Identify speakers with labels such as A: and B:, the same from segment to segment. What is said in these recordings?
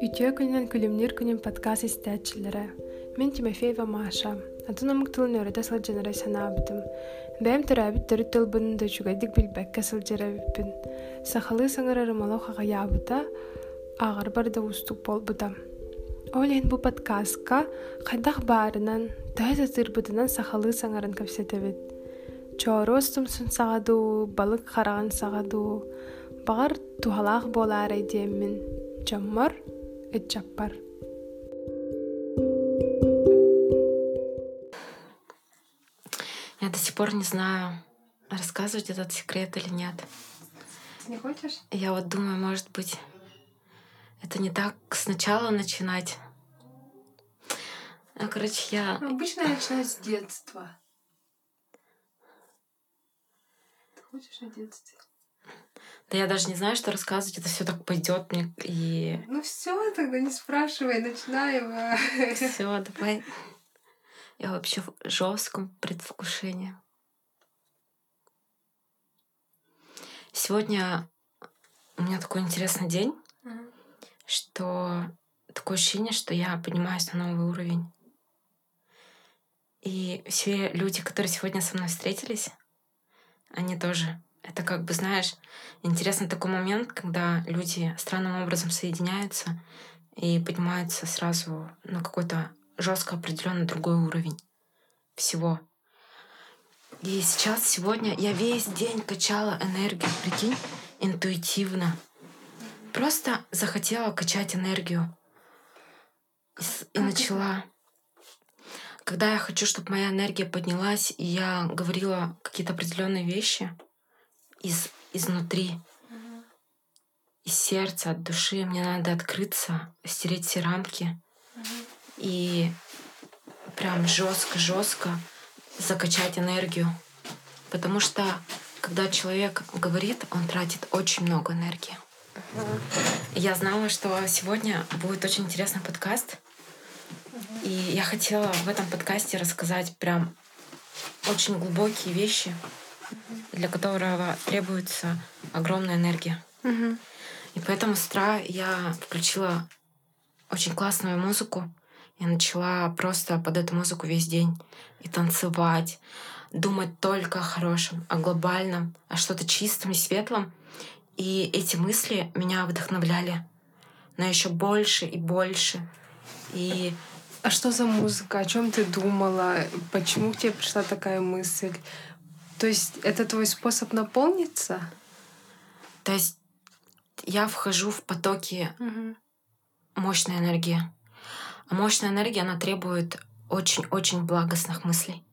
A: Үйтіе күнен күлімнер күнүн подкаст истәтчілері. Мен Тимофеева Маша. Атын омықтылын өреді сыл жанырай сана абытым. Бәм түрәбіт түрі тілбінің да жүгәдік білбәкке сыл жарабіппін. Сақалы сыңыр арымалау қағая абыта, ағыр барды ұстық бол бұдам. Олен бұ подкастқа қайдақ барынан, тәз атырбыдынан сақалы саңарын көпсетебет. Чоростым сын сағаду, балық қараған сағаду, бағар тухалақ болар әйдемін. Эчаппар.
B: Я до сих пор не знаю, рассказывать этот секрет или нет.
A: Не хочешь?
B: Я вот думаю, может быть, это не так сначала начинать. А, короче, я...
A: Обычно я начинаю с детства. Ты хочешь о детстве?
B: Да я даже не знаю, что рассказывать. Это все так пойдет мне и...
A: Ну все, тогда не спрашивай, начинаем.
B: Все, давай. Я вообще в жестком предвкушении. Сегодня у меня такой интересный день, что такое ощущение, что я поднимаюсь на новый уровень. И все люди, которые сегодня со мной встретились, они тоже. Это как бы, знаешь, интересный такой момент, когда люди странным образом соединяются и поднимаются сразу на какой-то жестко определенный другой уровень всего. И сейчас, сегодня, я весь день качала энергию, прикинь, интуитивно. Просто захотела качать энергию. И, и начала. Когда я хочу, чтобы моя энергия поднялась, и я говорила какие-то определенные вещи из, изнутри, из сердца, от души, мне надо открыться, стереть все рамки и прям жестко-жестко закачать энергию. Потому что когда человек говорит, он тратит очень много энергии. Я знала, что сегодня будет очень интересный подкаст. И я хотела в этом подкасте рассказать прям очень глубокие вещи, для которого требуется огромная энергия. И поэтому с утра я включила очень классную музыку и начала просто под эту музыку весь день и танцевать, думать только о хорошем, о глобальном, о что-то чистом и светлом. И эти мысли меня вдохновляли на еще больше и больше. И
A: А что за музыка? О чем ты думала? Почему к тебе пришла такая мысль? То есть это твой способ наполниться?
B: то есть я вхожу в потоки мощной энергии. А мощная энергия, она требует очень-очень благостных мыслей.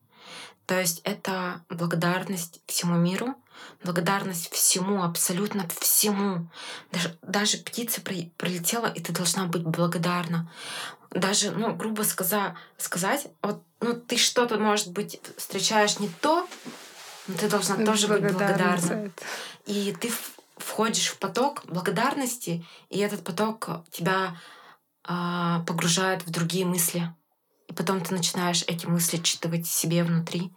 B: То есть это благодарность всему миру, благодарность всему, абсолютно всему. Даже, даже птица при- прилетела, и ты должна быть благодарна. Даже, ну, грубо сказа, сказать, вот, ну, ты что-то, может быть, встречаешь не то, но ты должна тоже быть
A: Благодарна это.
B: И ты входишь в поток благодарности, и этот поток тебя а, погружает в другие мысли. И потом ты начинаешь эти мысли читывать себе внутри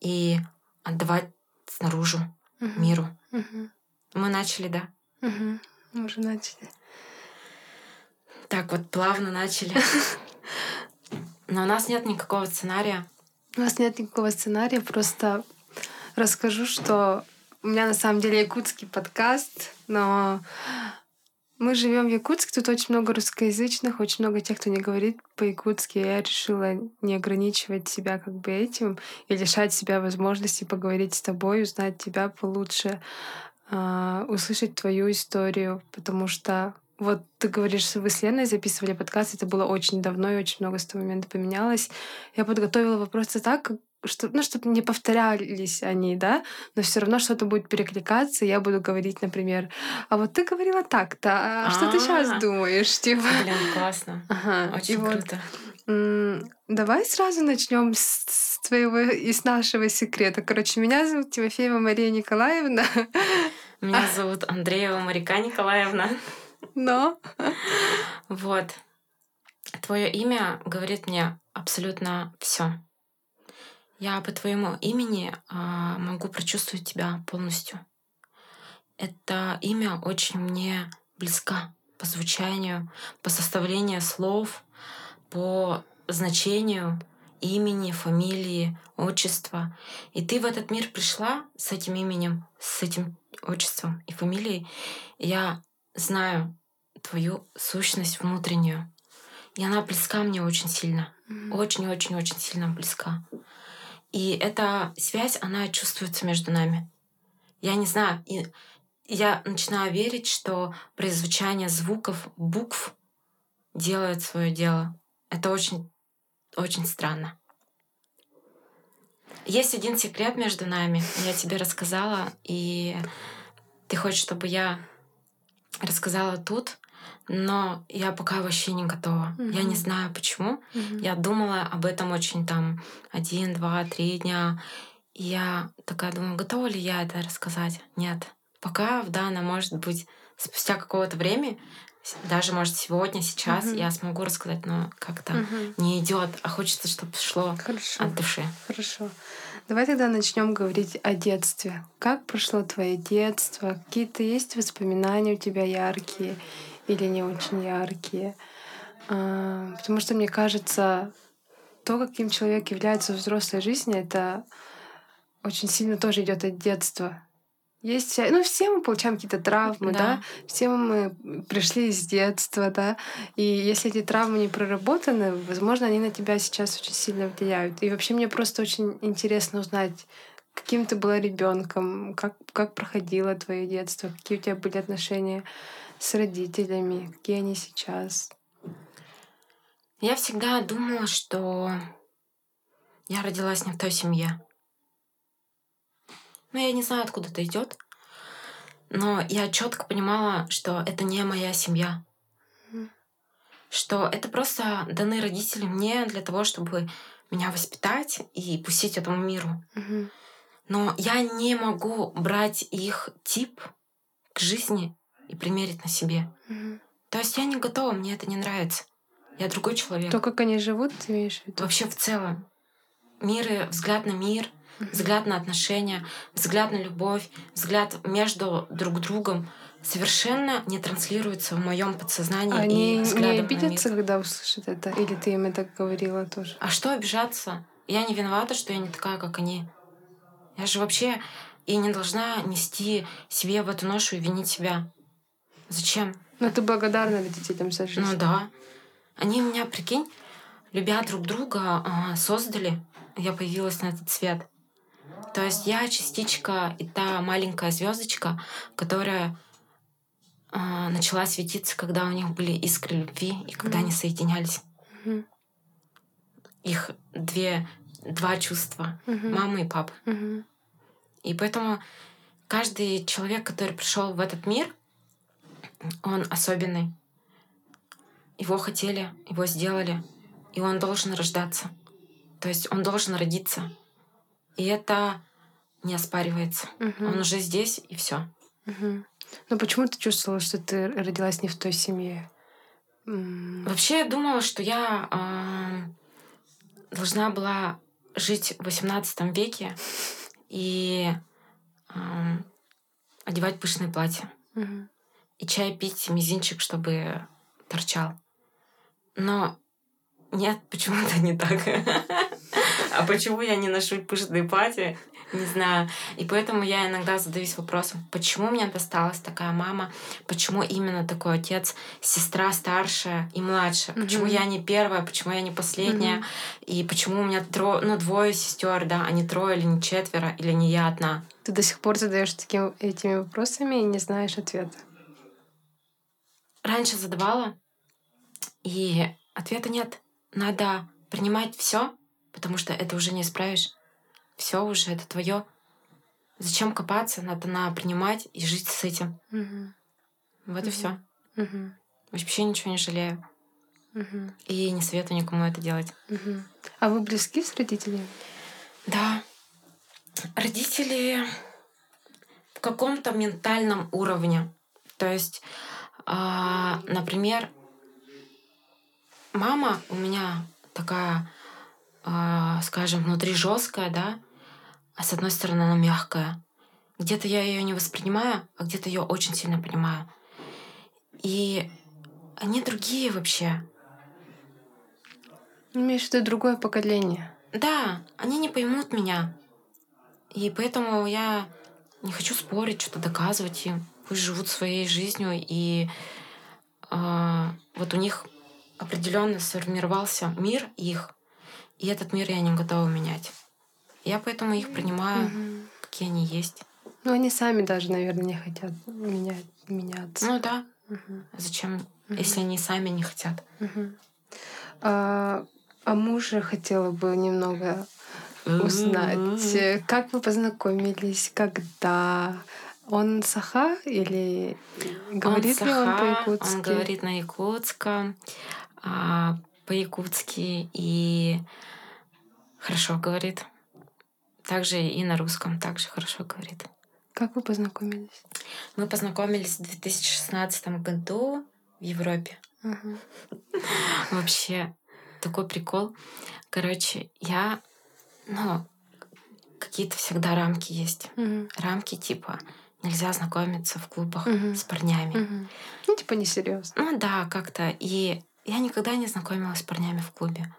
B: и отдавать снаружи
A: Мгм.
B: миру.
A: Мгм.
B: Мы начали, да?
A: Мгм. Мы уже начали.
B: Так вот, плавно начали. Но у нас нет никакого сценария.
A: У нас нет никакого сценария, просто расскажу, что у меня на самом деле якутский подкаст, но мы живем в Якутске, тут очень много русскоязычных, очень много тех, кто не говорит по-якутски. Я решила не ограничивать себя как бы этим и лишать себя возможности поговорить с тобой, узнать тебя получше, а, услышать твою историю, потому что вот ты говоришь, что вы с Леной записывали подкаст, это было очень давно, и очень много с того момента поменялось. Я подготовила вопросы так, что, ну, чтобы не повторялись они, да, но все равно что-то будет перекликаться, и я буду говорить, например, а вот ты говорила так-то, а что ты сейчас
B: А.
A: думаешь, типа?
B: Блин, классно.
A: Ага, и
B: Очень
A: вот,
B: круто.
A: м, Давай сразу начнем с с твоего и с нашего секрета. Короче, меня зовут Тимофеева Мария Николаевна,
B: Меня зовут Андреева Марика Николаевна.
A: но
B: Вот. Твое имя говорит мне абсолютно все. Я по твоему имени а, могу прочувствовать тебя полностью. Это имя очень мне близко, по звучанию, по составлению слов, по значению имени, фамилии, отчества. И ты в этот мир пришла с этим именем, с этим отчеством и фамилией. Я знаю твою сущность внутреннюю. И она близка мне очень сильно. Очень-очень-очень сильно близка. И эта связь, она чувствуется между нами. Я не знаю, и я начинаю верить, что произзвучание звуков, букв делает свое дело. Это очень, очень странно. Есть один секрет между нами. Я тебе рассказала, и ты хочешь, чтобы я рассказала тут, но я пока вообще не готова. Mm-hmm. Я не знаю почему. Mm-hmm. Я думала об этом очень там один, два, три дня. И я такая думаю, готова ли я это рассказать? Нет. Пока, да, она может быть спустя какого-то времени, даже может сегодня, сейчас угу. я смогу рассказать, но как-то угу. не идет, а хочется, чтобы шло Хорошо. от души.
A: Хорошо. Давай тогда начнем говорить о детстве. Как прошло твое детство? Какие-то есть воспоминания у тебя яркие или не очень яркие? А, потому что мне кажется, то, каким человек является в взрослой жизни, это очень сильно тоже идет от детства. Есть, ну, все мы получаем какие-то травмы, да. да, все мы пришли из детства, да, и если эти травмы не проработаны, возможно, они на тебя сейчас очень сильно влияют. И вообще мне просто очень интересно узнать, каким ты была ребенком, как, как проходило твое детство, какие у тебя были отношения с родителями, какие они сейчас.
B: Я всегда думала, что я родилась не в той семье. Ну, я не знаю, откуда это идет. Но я четко понимала, что это не моя семья. Что это просто даны родители мне для того, чтобы меня воспитать и пустить этому миру. Но я не могу брать их тип к жизни и примерить на себе. То есть я не готова, мне это не нравится. Я другой человек.
A: То, как они живут, ты имеешь в виду?
B: Вообще в целом. Мир, взгляд на мир — взгляд на отношения, взгляд на любовь, взгляд между друг другом совершенно не транслируется в моем подсознании
A: Они и не обидятся, когда услышат это? Или ты им это говорила тоже?
B: А что обижаться? Я не виновата, что я не такая, как они. Я же вообще и не должна нести себе в эту ношу и винить себя. Зачем?
A: Ну, ты благодарна родителям за жизнь.
B: Ну да. Они меня, прикинь, любя друг друга, а, создали. Я появилась на этот свет. То есть я частичка и та маленькая звездочка, которая э, начала светиться, когда у них были искры любви и когда mm-hmm. они соединялись. Mm-hmm. Их две, два чувства mm-hmm. мамы и папы. Mm-hmm. И поэтому каждый человек, который пришел в этот мир, он особенный. Его хотели, его сделали, и он должен рождаться. То есть он должен родиться. И это не оспаривается. Угу. Он уже здесь, и все.
A: Угу. Но почему ты чувствовала, что ты родилась не в той семье?
B: Вообще я думала, что я э, должна была жить в XVIII веке и э, одевать пышные платья. Угу. И чай пить мизинчик, чтобы торчал. Но нет, почему-то не так. А почему я не ношу пышные платья? Не знаю. И поэтому я иногда задаюсь вопросом, почему мне досталась такая мама, почему именно такой отец, сестра старшая и младшая, mm-hmm. почему я не первая, почему я не последняя, mm-hmm. и почему у меня тро... ну, двое сестер, да, а не трое или не четверо, или не я одна.
A: Ты до сих пор задаешь таким, этими вопросами и не знаешь ответа.
B: Раньше задавала, и ответа нет. Надо принимать все потому что это уже не исправишь. Все уже, это твое. Зачем копаться? Надо на принимать и жить с этим. Угу. Вот угу. и все. Угу. Вообще ничего не жалею. Угу. И не советую никому это делать.
A: Угу. А вы близки с родителями?
B: Да. Родители в каком-то ментальном уровне. То есть, э, например, мама у меня такая э, скажем, внутри жесткая, да, а с одной стороны она мягкая. Где-то я ее не воспринимаю, а где-то ее очень сильно понимаю. И они другие вообще.
A: Имеешь в виду другое поколение?
B: Да, они не поймут меня. И поэтому я не хочу спорить, что-то доказывать им. Пусть живут своей жизнью. И э, вот у них определенно сформировался мир их, и этот мир я не готова менять. Я поэтому их принимаю,
A: Мгм.
B: какие они есть.
A: Ну, они сами даже, наверное, не хотят менять, меняться.
B: Ну да,
A: Мгм.
B: зачем, если они сами не хотят?
A: Мгм. А, о муже хотела бы немного узнать. Как вы познакомились? Когда? Он саха или говорит
B: он
A: ли он
B: саха,
A: по-якутски?
B: Он говорит на якутском, а, по-якутски и хорошо говорит. Также и на русском также хорошо говорит.
A: Как вы познакомились?
B: Мы познакомились в 2016 году в Европе.
A: Мгм.
B: Вообще такой прикол. Короче, я, ну, какие-то всегда рамки есть.
A: Мгм.
B: Рамки типа нельзя знакомиться в клубах
A: Мгм.
B: с парнями.
A: Мгм. Ну, типа несерьезно.
B: Ну да, как-то. И я никогда не знакомилась с парнями в клубе.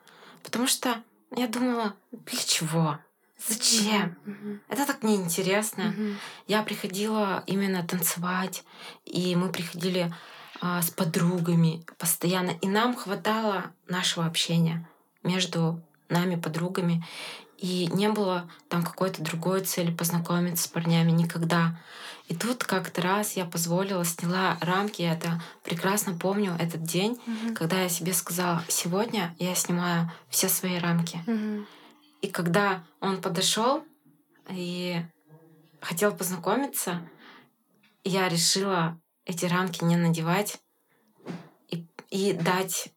B: Потому что я думала, для чего? Зачем?
A: Мгм.
B: Это так неинтересно.
A: Мгм.
B: Я приходила именно танцевать, и мы приходили а, с подругами постоянно. И нам хватало нашего общения между нами, подругами. И не было там какой-то другой цели познакомиться с парнями никогда. И тут как-то раз я позволила, сняла рамки. Я это прекрасно помню этот день,
A: Мгм.
B: когда я себе сказала, сегодня я снимаю все свои рамки.
A: Мгм.
B: И когда он подошел и хотел познакомиться, я решила эти рамки не надевать и, и дать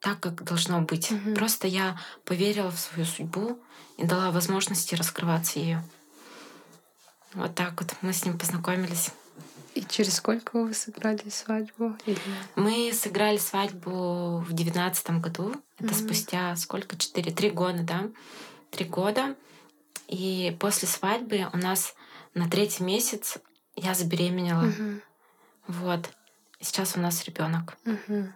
B: так, как должно быть.
A: Мгм.
B: Просто я поверила в свою судьбу и дала возможности раскрываться ее. Вот так вот мы с ним познакомились.
A: И через сколько вы сыграли свадьбу? Или...
B: Мы сыграли свадьбу в девятнадцатом году. Это
A: Мгм.
B: спустя сколько? Четыре, три года, да? Три года. И после свадьбы у нас на третий месяц я забеременела.
A: Мгм.
B: Вот. Сейчас у нас ребенок.
A: Мгм.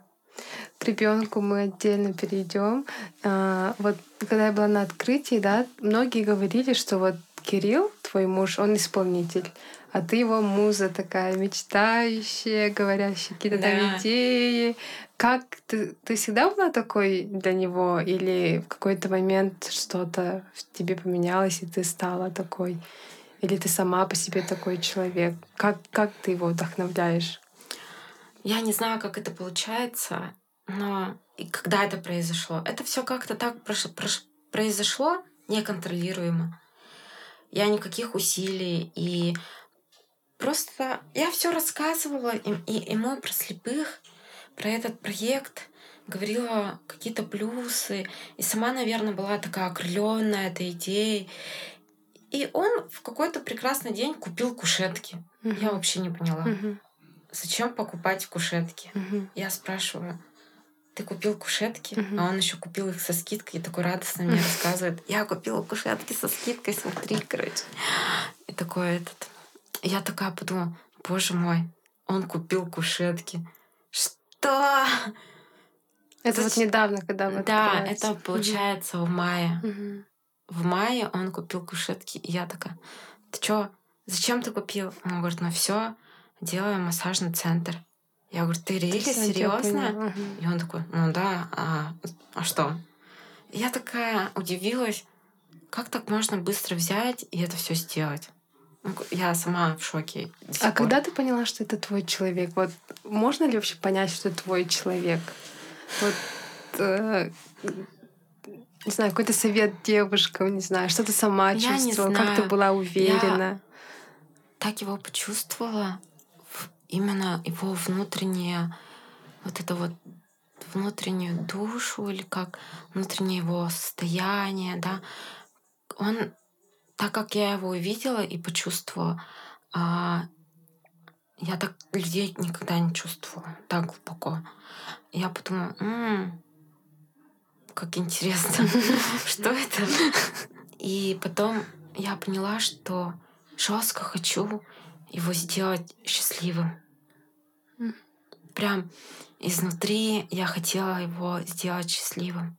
A: К ребенку мы отдельно перейдем. А, Вот когда я была на открытии, да, многие говорили, что вот Кирилл, твой муж, он исполнитель, а ты его муза такая мечтающая, говорящая какие-то там
B: Да.
A: идеи. Как ты, ты всегда была такой для него, или в какой-то момент что-то в тебе поменялось, и ты стала такой? Или ты сама по себе такой человек? Как, как ты его вдохновляешь?
B: Я не знаю, как это получается, но и когда это произошло. Это все как-то так произошло неконтролируемо. Я никаких усилий и просто я все рассказывала им, и ему про слепых, про этот проект, говорила какие-то плюсы. И сама, наверное, была такая окрыленная этой идеей. И он в какой-то прекрасный день купил кушетки. Я
A: Мгм.
B: вообще не поняла.
A: Мгм.
B: Зачем покупать кушетки?
A: Мгм.
B: Я спрашиваю, ты купил кушетки?
A: Мгм.
B: А он еще купил их со скидкой и такой радостно мне рассказывает. Я купила кушетки со скидкой, смотри, короче. И такой этот. Я такая подумала, боже мой, он купил кушетки. Что?
A: Это вот
B: Зач-
A: недавно, когда вы
B: Да, это получается в мае.
A: Мгм.
B: В мае он купил кушетки, и я такая, ты чё, зачем ты купил? Он говорит, ну все, делаем массажный центр. Я говорю, ты рели,
A: я
B: серьезно? И он такой, ну да, а, а что? Я такая удивилась, как так можно быстро взять и это все сделать? Ну, Я сама в шоке.
A: А когда ты поняла, что это твой человек? Вот можно ли вообще понять, что это твой человек? Вот э, не знаю, какой-то совет девушкам, не знаю, что ты сама
B: Я
A: чувствовала, как ты была уверена.
B: так его почувствовала, именно его внутреннее, вот это вот внутреннюю душу или как внутреннее его состояние, да, он, так как я его увидела и почувствовала, а, я так людей никогда не чувствовала так глубоко. Я подумала, «М, как интересно, что это? И потом я поняла, что жестко хочу его сделать счастливым. Прям изнутри я хотела его сделать счастливым.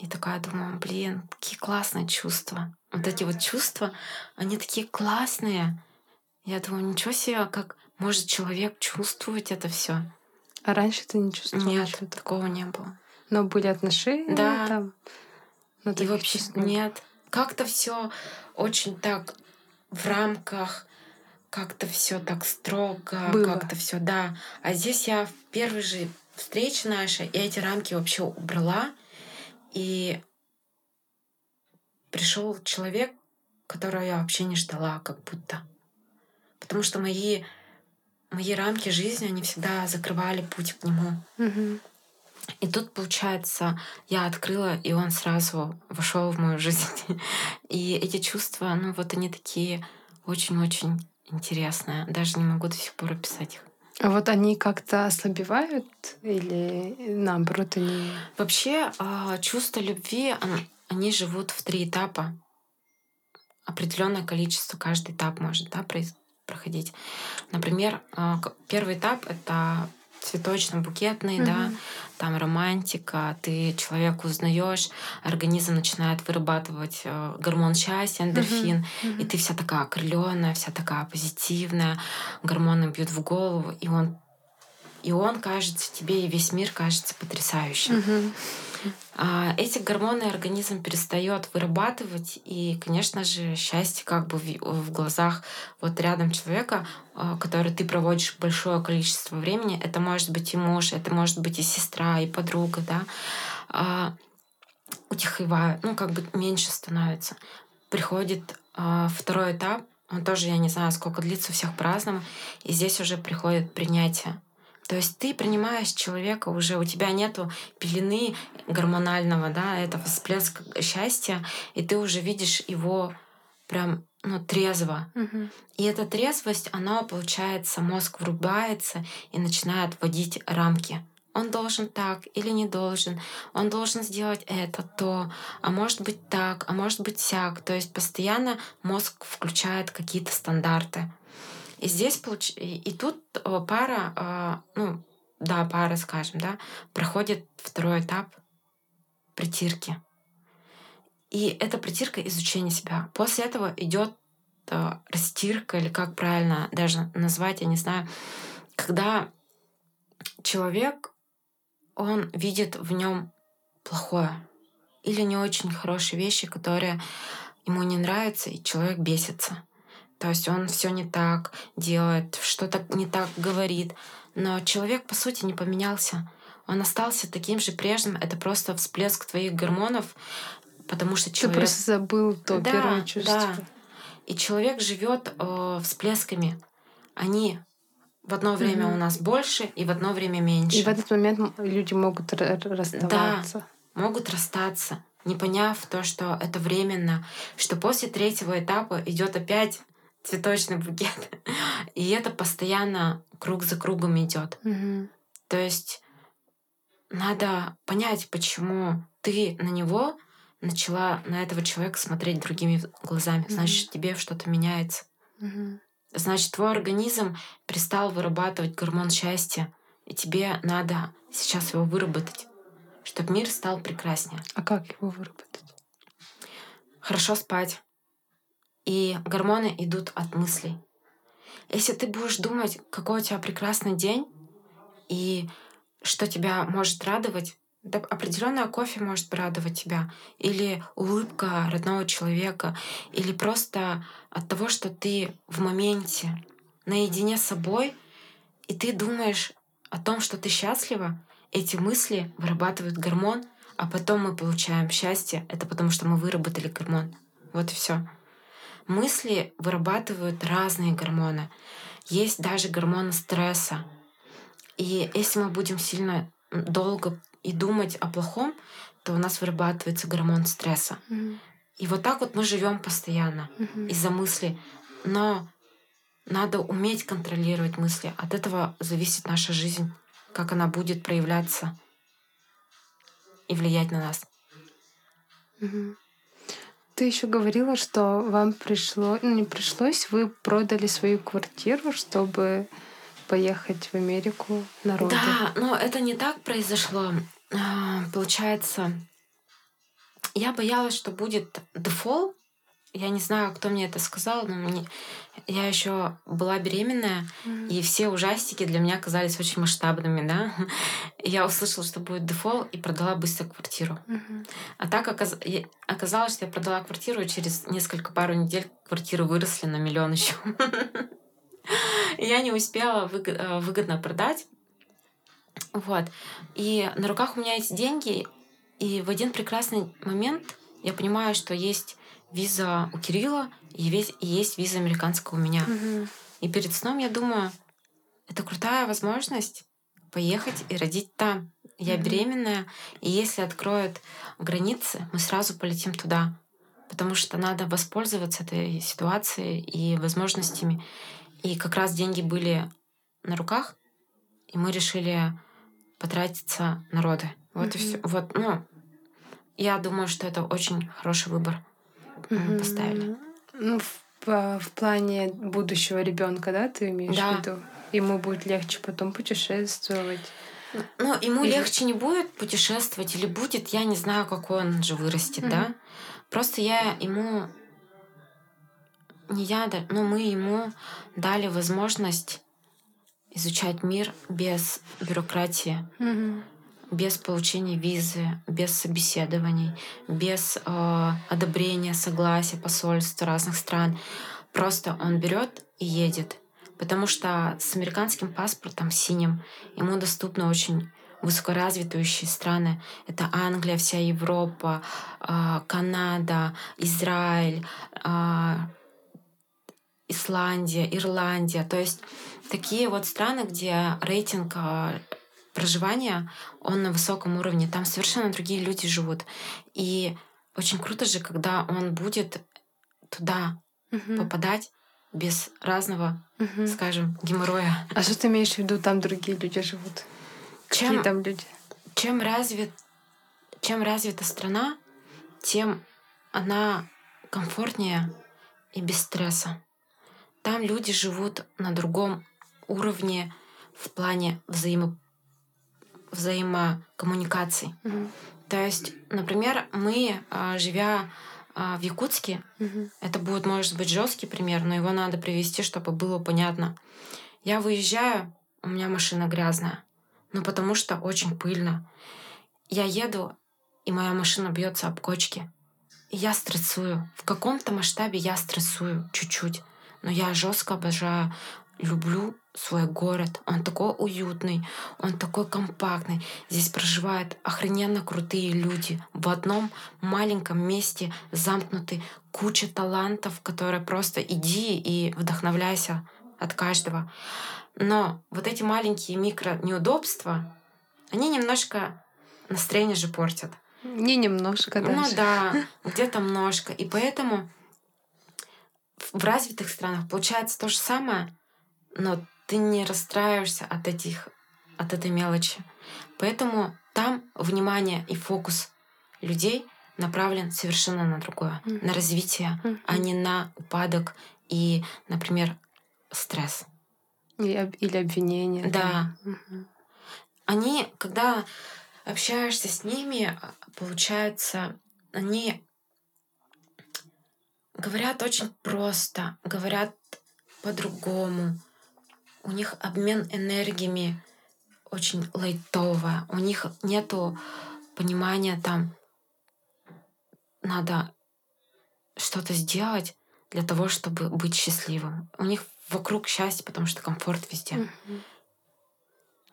B: И такая думаю, блин, какие классные чувства. Вот эти вот чувства, они такие классные. Я думаю, ничего себе, как может человек чувствовать это все.
A: А раньше ты не чувствовала?
B: Нет, что такого не было.
A: Но были отношения
B: да.
A: там?
B: Но И вообще нет. Как-то все очень так в рамках, как-то все так строго, как-то все, да. А здесь я в первой же встрече нашей, я эти рамки вообще убрала, и пришел человек, которого я вообще не ждала, как будто. Потому что мои, мои рамки жизни, они всегда закрывали путь к нему.
A: Угу.
B: И тут, получается, я открыла, и он сразу вошел в мою жизнь. И эти чувства, ну вот они такие очень-очень интересные. Даже не могу до сих пор описать их.
A: А вот они как-то ослабевают или наоборот они...
B: Вообще а, чувства любви, они живут в три этапа. Определенное количество каждый этап может да, проходить. Например, а, первый этап — это цветочно-букетный, mm-hmm. да, там романтика, ты человека узнаешь, организм начинает вырабатывать э, гормон счастья, эндорфин. Mm-hmm. и ты вся такая окрыленная, вся такая позитивная, гормоны бьют в голову, и он, и он кажется тебе, и весь мир кажется потрясающим. А, эти гормоны организм перестает вырабатывать, и, конечно же, счастье как бы в, глазах вот рядом человека, а, который ты проводишь большое количество времени, это может быть и муж, это может быть и сестра, и подруга, да, а, утихивает, ну, как бы меньше становится. Приходит второй этап, он тоже, я не знаю, сколько длится, у всех по-разному, и здесь уже приходит принятие то есть ты принимаешь человека уже, у тебя нету пелены гормонального, да, этого всплеска счастья, и ты уже видишь его прям ну, трезво.
A: Угу.
B: И эта трезвость, она, получается, мозг врубается и начинает вводить рамки. Он должен так или не должен, он должен сделать это, то, а может быть так, а может быть сяк. То есть постоянно мозг включает какие-то стандарты. И здесь получ... и тут э, пара, а, ну, да, пара, скажем, да, проходит второй этап притирки. И это притирка изучения себя. После этого идет э, растирка, или как правильно даже назвать, я не знаю, когда человек, он видит в нем плохое или не очень хорошие вещи, которые ему не нравятся, и человек бесится. То есть он все не так делает, что-то не так говорит. Но человек, по сути, не поменялся. Он остался таким же прежним. Это просто всплеск твоих гормонов, потому что человек...
A: Ты просто забыл то да, первое чувство. Да.
B: И человек живет э, всплесками. Они в одно время mm-hmm. у нас больше, и в одно время меньше.
A: И в этот момент люди могут расставаться.
B: Да, могут расстаться, не поняв то, что это временно, что после третьего этапа идет опять цветочный букет. И это постоянно круг за кругом идет.
A: Угу.
B: То есть надо понять, почему ты на него начала на этого человека смотреть другими глазами. Значит, mm тебе что-то меняется.
A: mm
B: Значит, твой организм перестал вырабатывать гормон счастья, и тебе надо сейчас его выработать, чтобы мир стал прекраснее.
A: А как его выработать?
B: Хорошо спать, и гормоны идут от мыслей. Если ты будешь думать, какой у тебя прекрасный день, и что тебя может радовать, да, определенное кофе может радовать тебя, или улыбка родного человека, или просто от того, что ты в моменте наедине с собой, и ты думаешь о том, что ты счастлива, эти мысли вырабатывают гормон, а потом мы получаем счастье. Это потому, что мы выработали гормон. Вот и все мысли вырабатывают разные гормоны. Есть даже гормоны стресса. И если мы будем сильно долго и думать о плохом, то у нас вырабатывается гормон стресса.
A: Mm-hmm.
B: И вот так вот мы живем постоянно
A: mm-hmm.
B: из-за мыслей. Но надо уметь контролировать мысли. От этого зависит наша жизнь, как она будет проявляться и влиять на нас.
A: Mm-hmm. Ты еще говорила, что вам пришло, ну не пришлось, вы продали свою квартиру, чтобы поехать в Америку на роды.
B: Да, но это не так произошло. А, Получается, я боялась, что будет дефол. Я не знаю, кто мне это сказал, но мне... я еще была беременная,
A: Мгм.
B: и все ужастики для меня казались очень масштабными, да. Я услышала, что будет дефол, и продала быстро квартиру.
A: Мгм.
B: А так оказ- оказалось, что я продала квартиру, и через несколько пару недель квартиры выросли на миллион еще. Я не успела э, выгодно продать. Вот. И на руках у меня эти деньги, и в один прекрасный момент я понимаю, что есть виза у Кирилла, и весь- и есть виза американская у меня.
A: Мгм.
B: И перед сном я думаю, это крутая возможность поехать и родить там. Я
A: Мгм.
B: беременная, и если откроют границы, мы сразу полетим туда. Потому что надо воспользоваться этой ситуацией и возможностями. И как раз деньги были на руках, и мы решили потратиться на роды. Вот и
A: Мгм.
B: все. Вот, ну, я думаю, что это очень хороший выбор
A: Мгм.
B: поставили.
A: Ну, в, в плане будущего ребенка, да, ты имеешь
B: Да.
A: в виду? Ему будет легче потом путешествовать.
B: Ну, ему
A: Или-
B: легче не будет путешествовать или будет, я не знаю, какой он же вырастет, да.
A: Мгм.
B: Просто я ему не я, да- но мы ему дали возможность изучать мир без бюрократии,
A: Мгм.
B: Без получения визы, без собеседований, без э, одобрения, согласия посольств разных стран. Просто он берет и едет. Потому что с американским паспортом синим ему доступны очень высокоразвитые страны. Это Англия, вся Европа, э, Канада, Израиль, э, Исландия, Ирландия. То есть такие вот страны, где рейтинг э, проживания, он на высоком уровне. Там совершенно другие люди живут. И очень круто же, когда он будет туда
A: Мгм.
B: попадать без разного,
A: Мгм.
B: скажем, геморроя.
A: А что ты имеешь в виду, там другие люди живут? Какие
B: Чем,
A: там люди?
B: чем, развит, чем развита страна, тем она комфортнее и без стресса. Там люди живут на другом уровне в плане взаимо... взаимокоммуникаций.
A: Мгм.
B: То есть, например, мы, а, живя а, в Якутске,
A: Мгм.
B: это будет, может быть, жесткий пример, но его надо привести, чтобы было понятно. Я выезжаю, у меня машина грязная, ну потому что очень пыльно. Я еду, и моя машина бьется об кочки. И я стрессую. В каком-то масштабе я стрессую чуть-чуть. Но я жестко обожаю, люблю свой город. Он такой уютный, он такой компактный. Здесь проживают охрененно крутые люди. В одном маленьком месте замкнуты куча талантов, которые просто иди и вдохновляйся от каждого. Но вот эти маленькие микро неудобства, они немножко настроение же портят.
A: Не немножко даже.
B: Ну да, где-то немножко. И поэтому в развитых странах получается то же самое, но ты не расстраиваешься от этих от этой мелочи. Поэтому там внимание и фокус людей направлен совершенно на другое,
A: Мгм.
B: на развитие,
A: Мгм.
B: а не на упадок и, например, стресс.
A: Или, или обвинения.
B: Да.
A: Мгм.
B: Они, когда общаешься с ними, получается, они говорят очень просто, говорят по-другому. У них обмен энергиями очень лайтовый. У них нету понимания там надо что-то сделать для того, чтобы быть счастливым. У них вокруг счастье, потому что комфорт везде.
A: Мгм.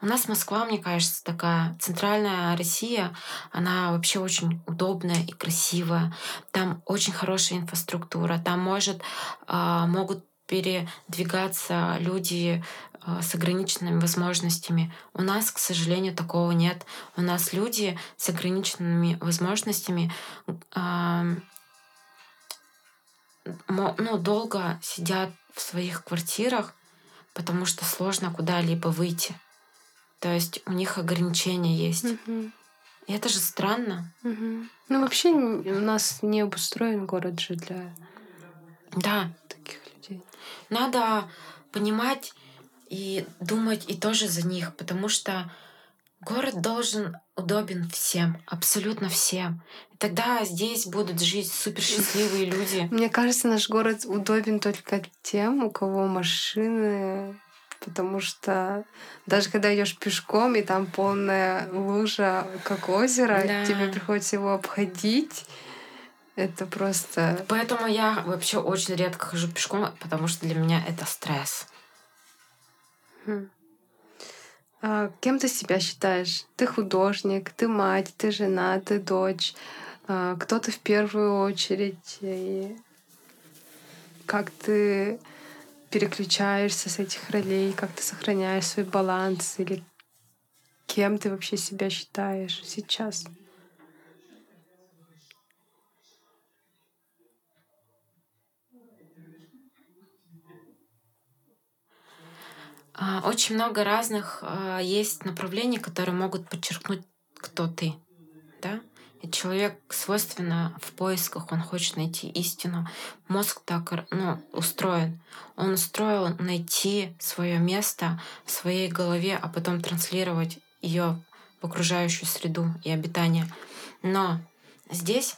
B: У нас Москва, мне кажется, такая центральная Россия, она вообще очень удобная и красивая. Там очень хорошая инфраструктура, там может, а, могут передвигаться люди а, с ограниченными возможностями. У нас, к сожалению, такого нет. У нас люди с ограниченными возможностями мо- ну, долго сидят в своих квартирах, потому что сложно куда-либо выйти. То есть у них ограничения есть.
A: Мгм.
B: И это же странно.
A: Мгм. Ну, вообще у нас не обустроен город же для
B: Да,
A: людей.
B: надо понимать и думать и тоже за них, потому что город должен удобен всем, абсолютно всем. И тогда здесь будут жить супер счастливые люди.
A: Мне кажется, наш город удобен только тем, у кого машины, потому что даже когда идешь пешком и там полная лужа, как озеро, да. тебе приходится его обходить. Это просто...
B: Поэтому я вообще очень редко хожу пешком, потому что для меня это стресс.
A: Хм. А кем ты себя считаешь? Ты художник, ты мать, ты жена, ты дочь. А, кто ты в первую очередь? И как ты переключаешься с этих ролей, как ты сохраняешь свой баланс или кем ты вообще себя считаешь сейчас?
B: Очень много разных а, есть направлений, которые могут подчеркнуть, кто ты. Да? И человек свойственно в поисках, он хочет найти истину. Мозг так ну, устроен. Он устроил найти свое место в своей голове, а потом транслировать ее в окружающую среду и обитание. Но здесь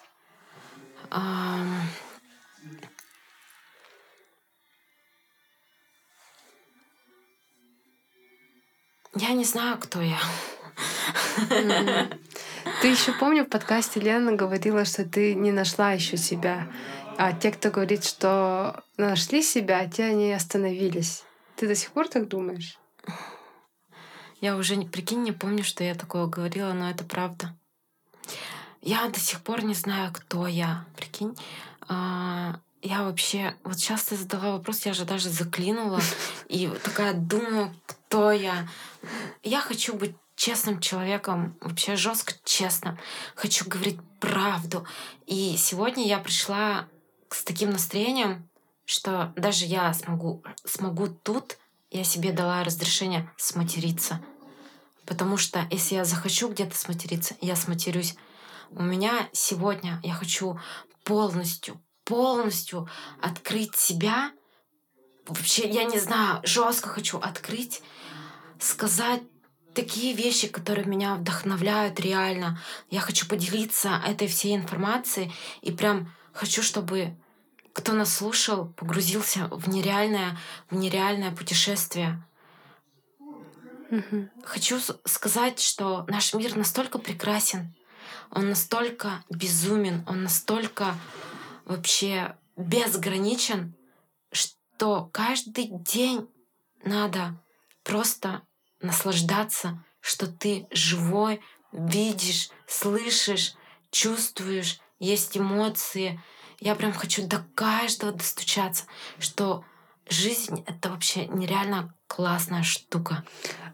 B: Я не знаю, кто я.
A: Ты еще помню, в подкасте Лена говорила, что ты не нашла еще себя. А те, кто говорит, что нашли себя, те они остановились. Ты до сих пор так думаешь?
B: Я уже, прикинь, не помню, что я такое говорила, но это правда. Я до сих пор не знаю, кто я, прикинь. Я вообще... Вот сейчас ты задала вопрос, я же даже заклинула. И такая думаю, кто я. Я хочу быть честным человеком, вообще жестко честным. Хочу говорить правду. И сегодня я пришла с таким настроением, что даже я смогу, смогу тут, я себе дала разрешение сматериться. Потому что если я захочу где-то сматериться, я сматерюсь. У меня сегодня я хочу полностью, полностью открыть себя. Вообще, я не знаю, жестко хочу открыть, сказать такие вещи, которые меня вдохновляют реально. Я хочу поделиться этой всей информацией и прям хочу, чтобы кто нас слушал, погрузился в нереальное, в нереальное путешествие. Хочу сказать, что наш мир настолько прекрасен, он настолько безумен, он настолько вообще безграничен, что каждый день надо просто наслаждаться, что ты живой, видишь, слышишь, чувствуешь, есть эмоции. Я прям хочу до каждого достучаться, что жизнь — это вообще нереально классная штука.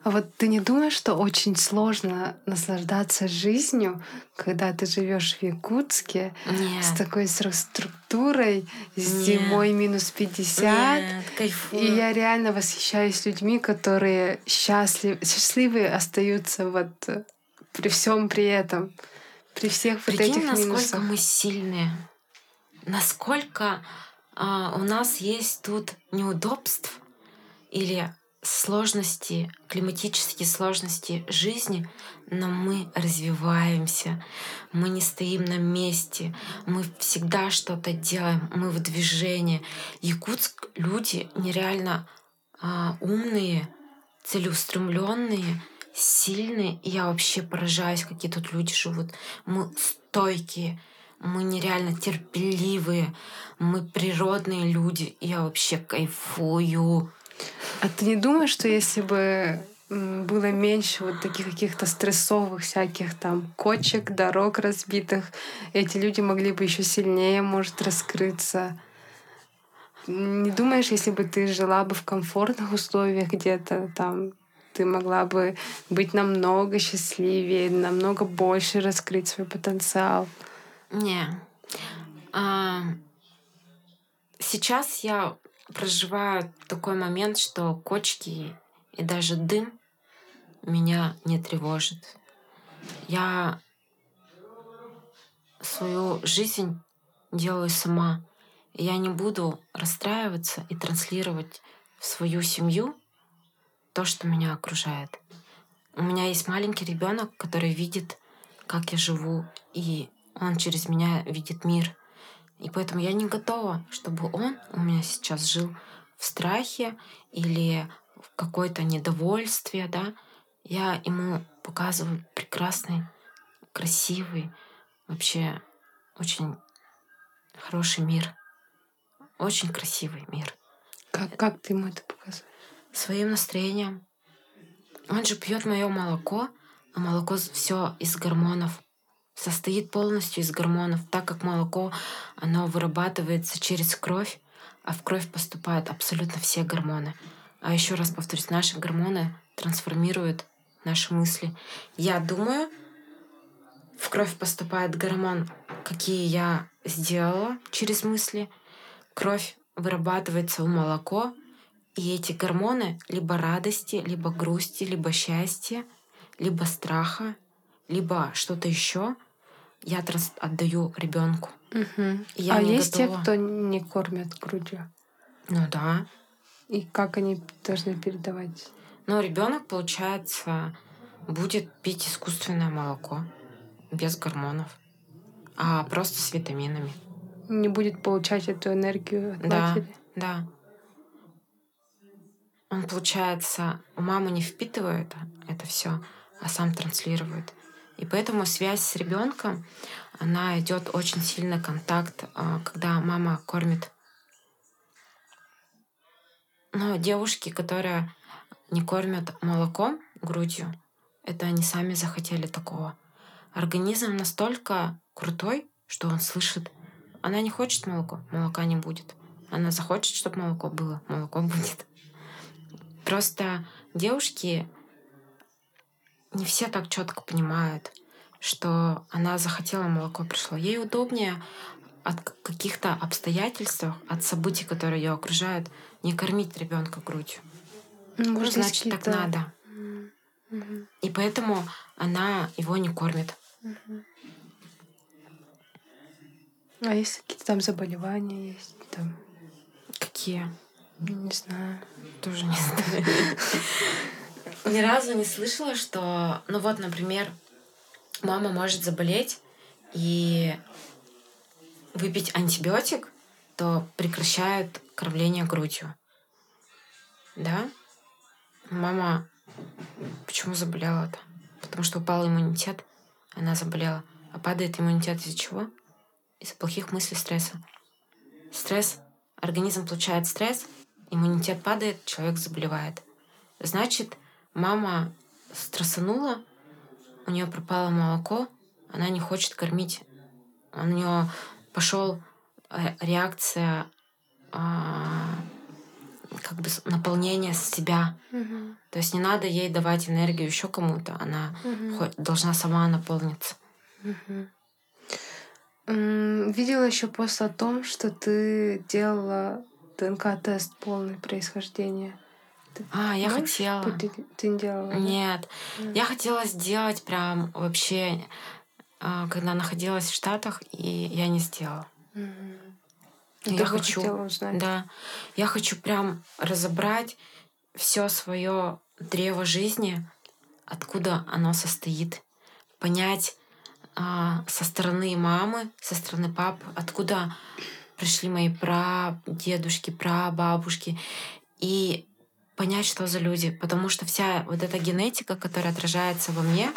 A: А вот ты не думаешь, что очень сложно наслаждаться жизнью, когда ты живешь в Якутске
B: Нет.
A: с такой структурой, зимой минус 50?
B: Нет, кайфую.
A: И я реально восхищаюсь людьми, которые счастлив, счастливые остаются вот при всем при этом, при всех
B: Прикинь,
A: вот этих
B: насколько
A: минусах.
B: мы сильные, насколько а, у нас есть тут неудобств или сложности, климатические сложности жизни, но мы развиваемся, мы не стоим на месте, мы всегда что-то делаем, мы в движении. Якутск люди нереально а, умные, целеустремленные, сильные. Я вообще поражаюсь, какие тут люди живут. Мы стойкие, мы нереально терпеливые, мы природные люди. Я вообще кайфую.
A: А ты не думаешь, что если бы было меньше вот таких каких-то стрессовых всяких там кочек, дорог разбитых, эти люди могли бы еще сильнее, может, раскрыться. Не думаешь, если бы ты жила бы в комфортных условиях где-то там, ты могла бы быть намного счастливее, намного больше раскрыть свой потенциал?
B: Не. А, сейчас я проживаю такой момент, что кочки и даже дым меня не тревожит. Я свою жизнь делаю сама. Я не буду расстраиваться и транслировать в свою семью то, что меня окружает. У меня есть маленький ребенок, который видит, как я живу, и он через меня видит мир. И поэтому я не готова, чтобы он у меня сейчас жил в страхе или в какое-то недовольстве, да. Я ему показываю прекрасный, красивый, вообще очень хороший мир. Очень красивый мир.
A: Как, как ты ему это показываешь?
B: Своим настроением. Он же пьет мое молоко, а молоко все из гормонов. Состоит полностью из гормонов, так как молоко, оно вырабатывается через кровь, а в кровь поступают абсолютно все гормоны. А еще раз повторюсь, наши гормоны трансформируют наши мысли. Я думаю, в кровь поступает гормон, какие я сделала через мысли. Кровь вырабатывается у молоко, и эти гормоны либо радости, либо грусти, либо счастья, либо страха, либо что-то еще я транс отдаю ребенку.
A: Угу. а есть готова. те, кто не кормят грудью?
B: Ну да.
A: И как они должны передавать?
B: Ну, ребенок, получается, будет пить искусственное молоко без гормонов, а просто с витаминами.
A: Не будет получать эту энергию от
B: да,
A: матери?
B: Да. Он, получается, у мамы не впитывает это все, а сам транслирует. И поэтому связь с ребенком, она идет очень сильный контакт, а, когда мама кормит. Но девушки, которые не кормят молоком, грудью, это они сами захотели такого. Организм настолько крутой, что он слышит. Она не хочет молоко, молока не будет. Она захочет, чтобы молоко было, молоко будет. Просто девушки не все так четко понимают, что она захотела молоко пришло. Ей удобнее от каких-то обстоятельств, от событий, которые ее окружают, не кормить ребенка грудью. Ну, значит, так надо. И поэтому она его не кормит.
A: А если какие-то там заболевания есть? Там...
B: Какие?
A: Не знаю.
B: Тоже не знаю. Ни разу не слышала, что, ну вот, например, мама может заболеть и выпить антибиотик, то прекращают кормление грудью. Да? Мама Почему заболела-то? Потому что упал иммунитет, она заболела. А падает иммунитет из-за чего? Из-за плохих мыслей, стресса. Стресс, организм получает стресс, иммунитет падает, человек заболевает. Значит, мама стрессанула, у нее пропало молоко, она не хочет кормить. У нее пошел э, реакция а, как бы наполнение себя. Угу. То есть не надо ей давать энергию еще кому-то, она угу. должна сама наполниться.
A: Угу. Видела еще пост о том, что ты делала ДНК-тест полное происхождение.
B: Ты а, я хотела.
A: Ты, ты не делала?
B: Нет. Mm. Я хотела сделать прям вообще, а, когда находилась в Штатах, и я не сделала. Mm. Я хочу, узнать. да, я хочу прям разобрать все свое древо жизни, откуда оно состоит, понять а, со стороны мамы, со стороны папы, откуда пришли мои прадедушки, прабабушки, и понять, что за люди, потому что вся вот эта генетика, которая отражается во мне,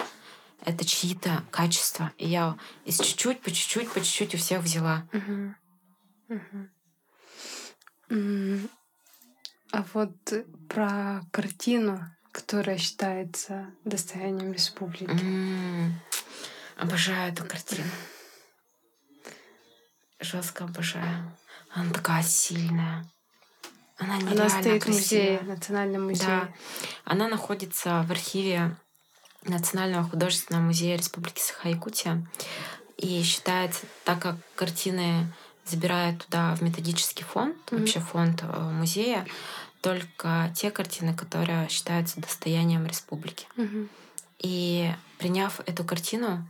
B: это чьи-то качества. И я из чуть-чуть, по чуть-чуть, по чуть-чуть у всех взяла.
A: Uh-huh. А вот про картину, которая считается достоянием республики.
B: Обожаю эту картину. Жестко обожаю. Она такая сильная. Она Она стоит красивая. в музее,
A: Национальном музее. Да.
B: Она находится в архиве Национального художественного музея Республики Саха-Якутия. И считается, так как картины забирает туда в методический фонд, mm-hmm. вообще фонд э, музея, только те картины, которые считаются достоянием республики.
A: Mm-hmm.
B: И приняв эту картину,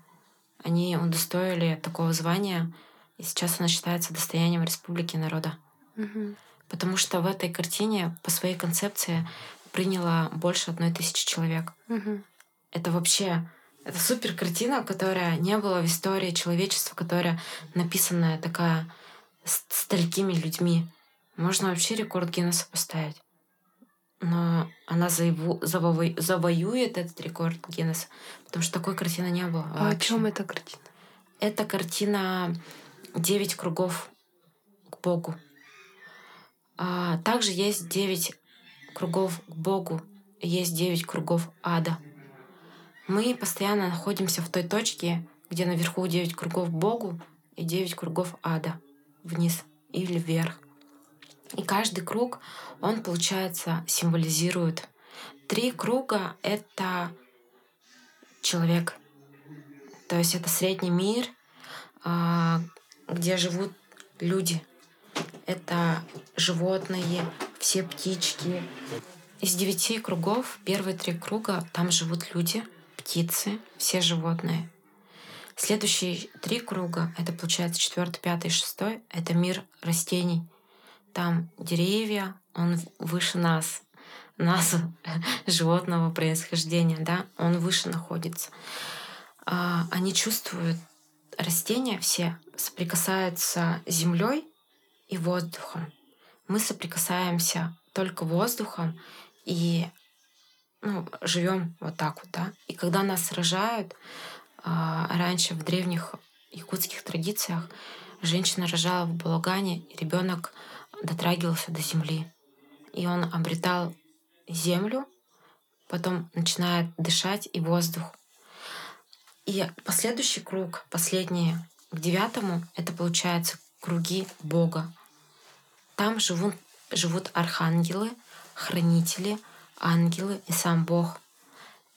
B: они удостоили такого звания, и сейчас она считается достоянием республики народа.
A: Mm-hmm.
B: Потому что в этой картине по своей концепции приняло больше одной тысячи человек.
A: Мгм.
B: Это вообще это супер картина, которая не была в истории человечества, которая написанная такая с столькими людьми. Можно вообще рекорд Гиннесса поставить. Но она заяву, завои- завоюет этот рекорд Гиннесса, потому что такой картины не было.
A: А о
B: вообще.
A: чем эта картина?
B: Это картина «Девять кругов к Богу». А, также есть девять кругов к Богу, есть девять кругов ада. Мы постоянно находимся в той точке, где наверху девять кругов Богу и девять кругов ада. Вниз или вверх. И каждый круг, он, получается, символизирует. Три круга — это человек. То есть это средний мир, а, где живут люди. Это животные, все птички. Из девяти кругов, первые три круга, там живут люди, птицы, все животные. Следующие три круга, это получается четвертый, пятый, шестой, это мир растений. Там деревья, он выше нас, нас, животного происхождения, да, он выше находится. А, Они чувствуют, растения все соприкасаются с землей и воздухом. Мы соприкасаемся только воздухом и ну, живем вот так вот, да. И когда нас сражают, а, раньше в древних якутских традициях женщина рожала в балагане, и ребенок дотрагивался до земли. И он обретал землю, потом начинает дышать и воздух. И последующий круг, последний, к девятому, это получается круги Бога. Там живут, живут архангелы, хранители, ангелы и сам Бог.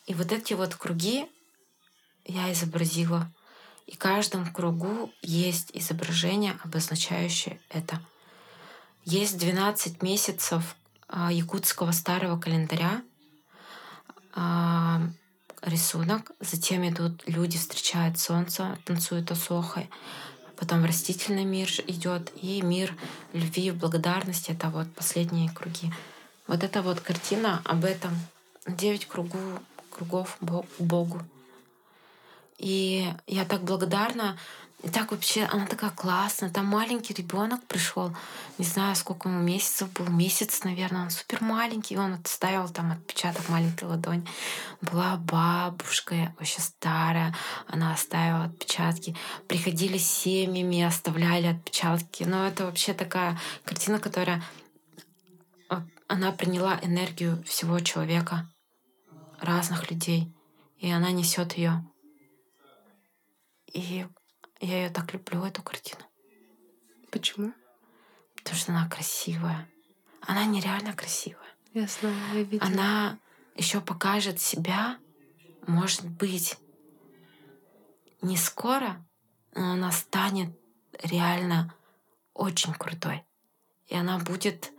B: И вот эти вот круги я изобразила. И в каждом кругу есть изображение, обозначающее это. Есть 12 месяцев а, якутского старого календаря, а, рисунок. Затем идут люди, встречают солнце, танцуют осохой. Потом растительный мир идет и мир любви благодарности. Это вот последние круги. Вот эта вот картина об этом. Девять кругу, кругов Бо- Богу. И я так благодарна. И так вообще, она такая классная. Там маленький ребенок пришел, не знаю, сколько ему месяцев был, месяц, наверное, он супер маленький, он оставил там отпечаток маленькой ладони. Была бабушка, вообще старая, она оставила отпечатки. Приходили семьями, оставляли отпечатки. Но это вообще такая картина, которая а, она приняла энергию всего человека, разных людей, и она несет ее. И я ее так люблю, эту картину.
A: Почему?
B: Потому что она красивая. Она нереально красивая.
A: Я знаю, я видела.
B: Она еще покажет себя, может быть, не скоро, но она станет реально очень крутой. И она будет...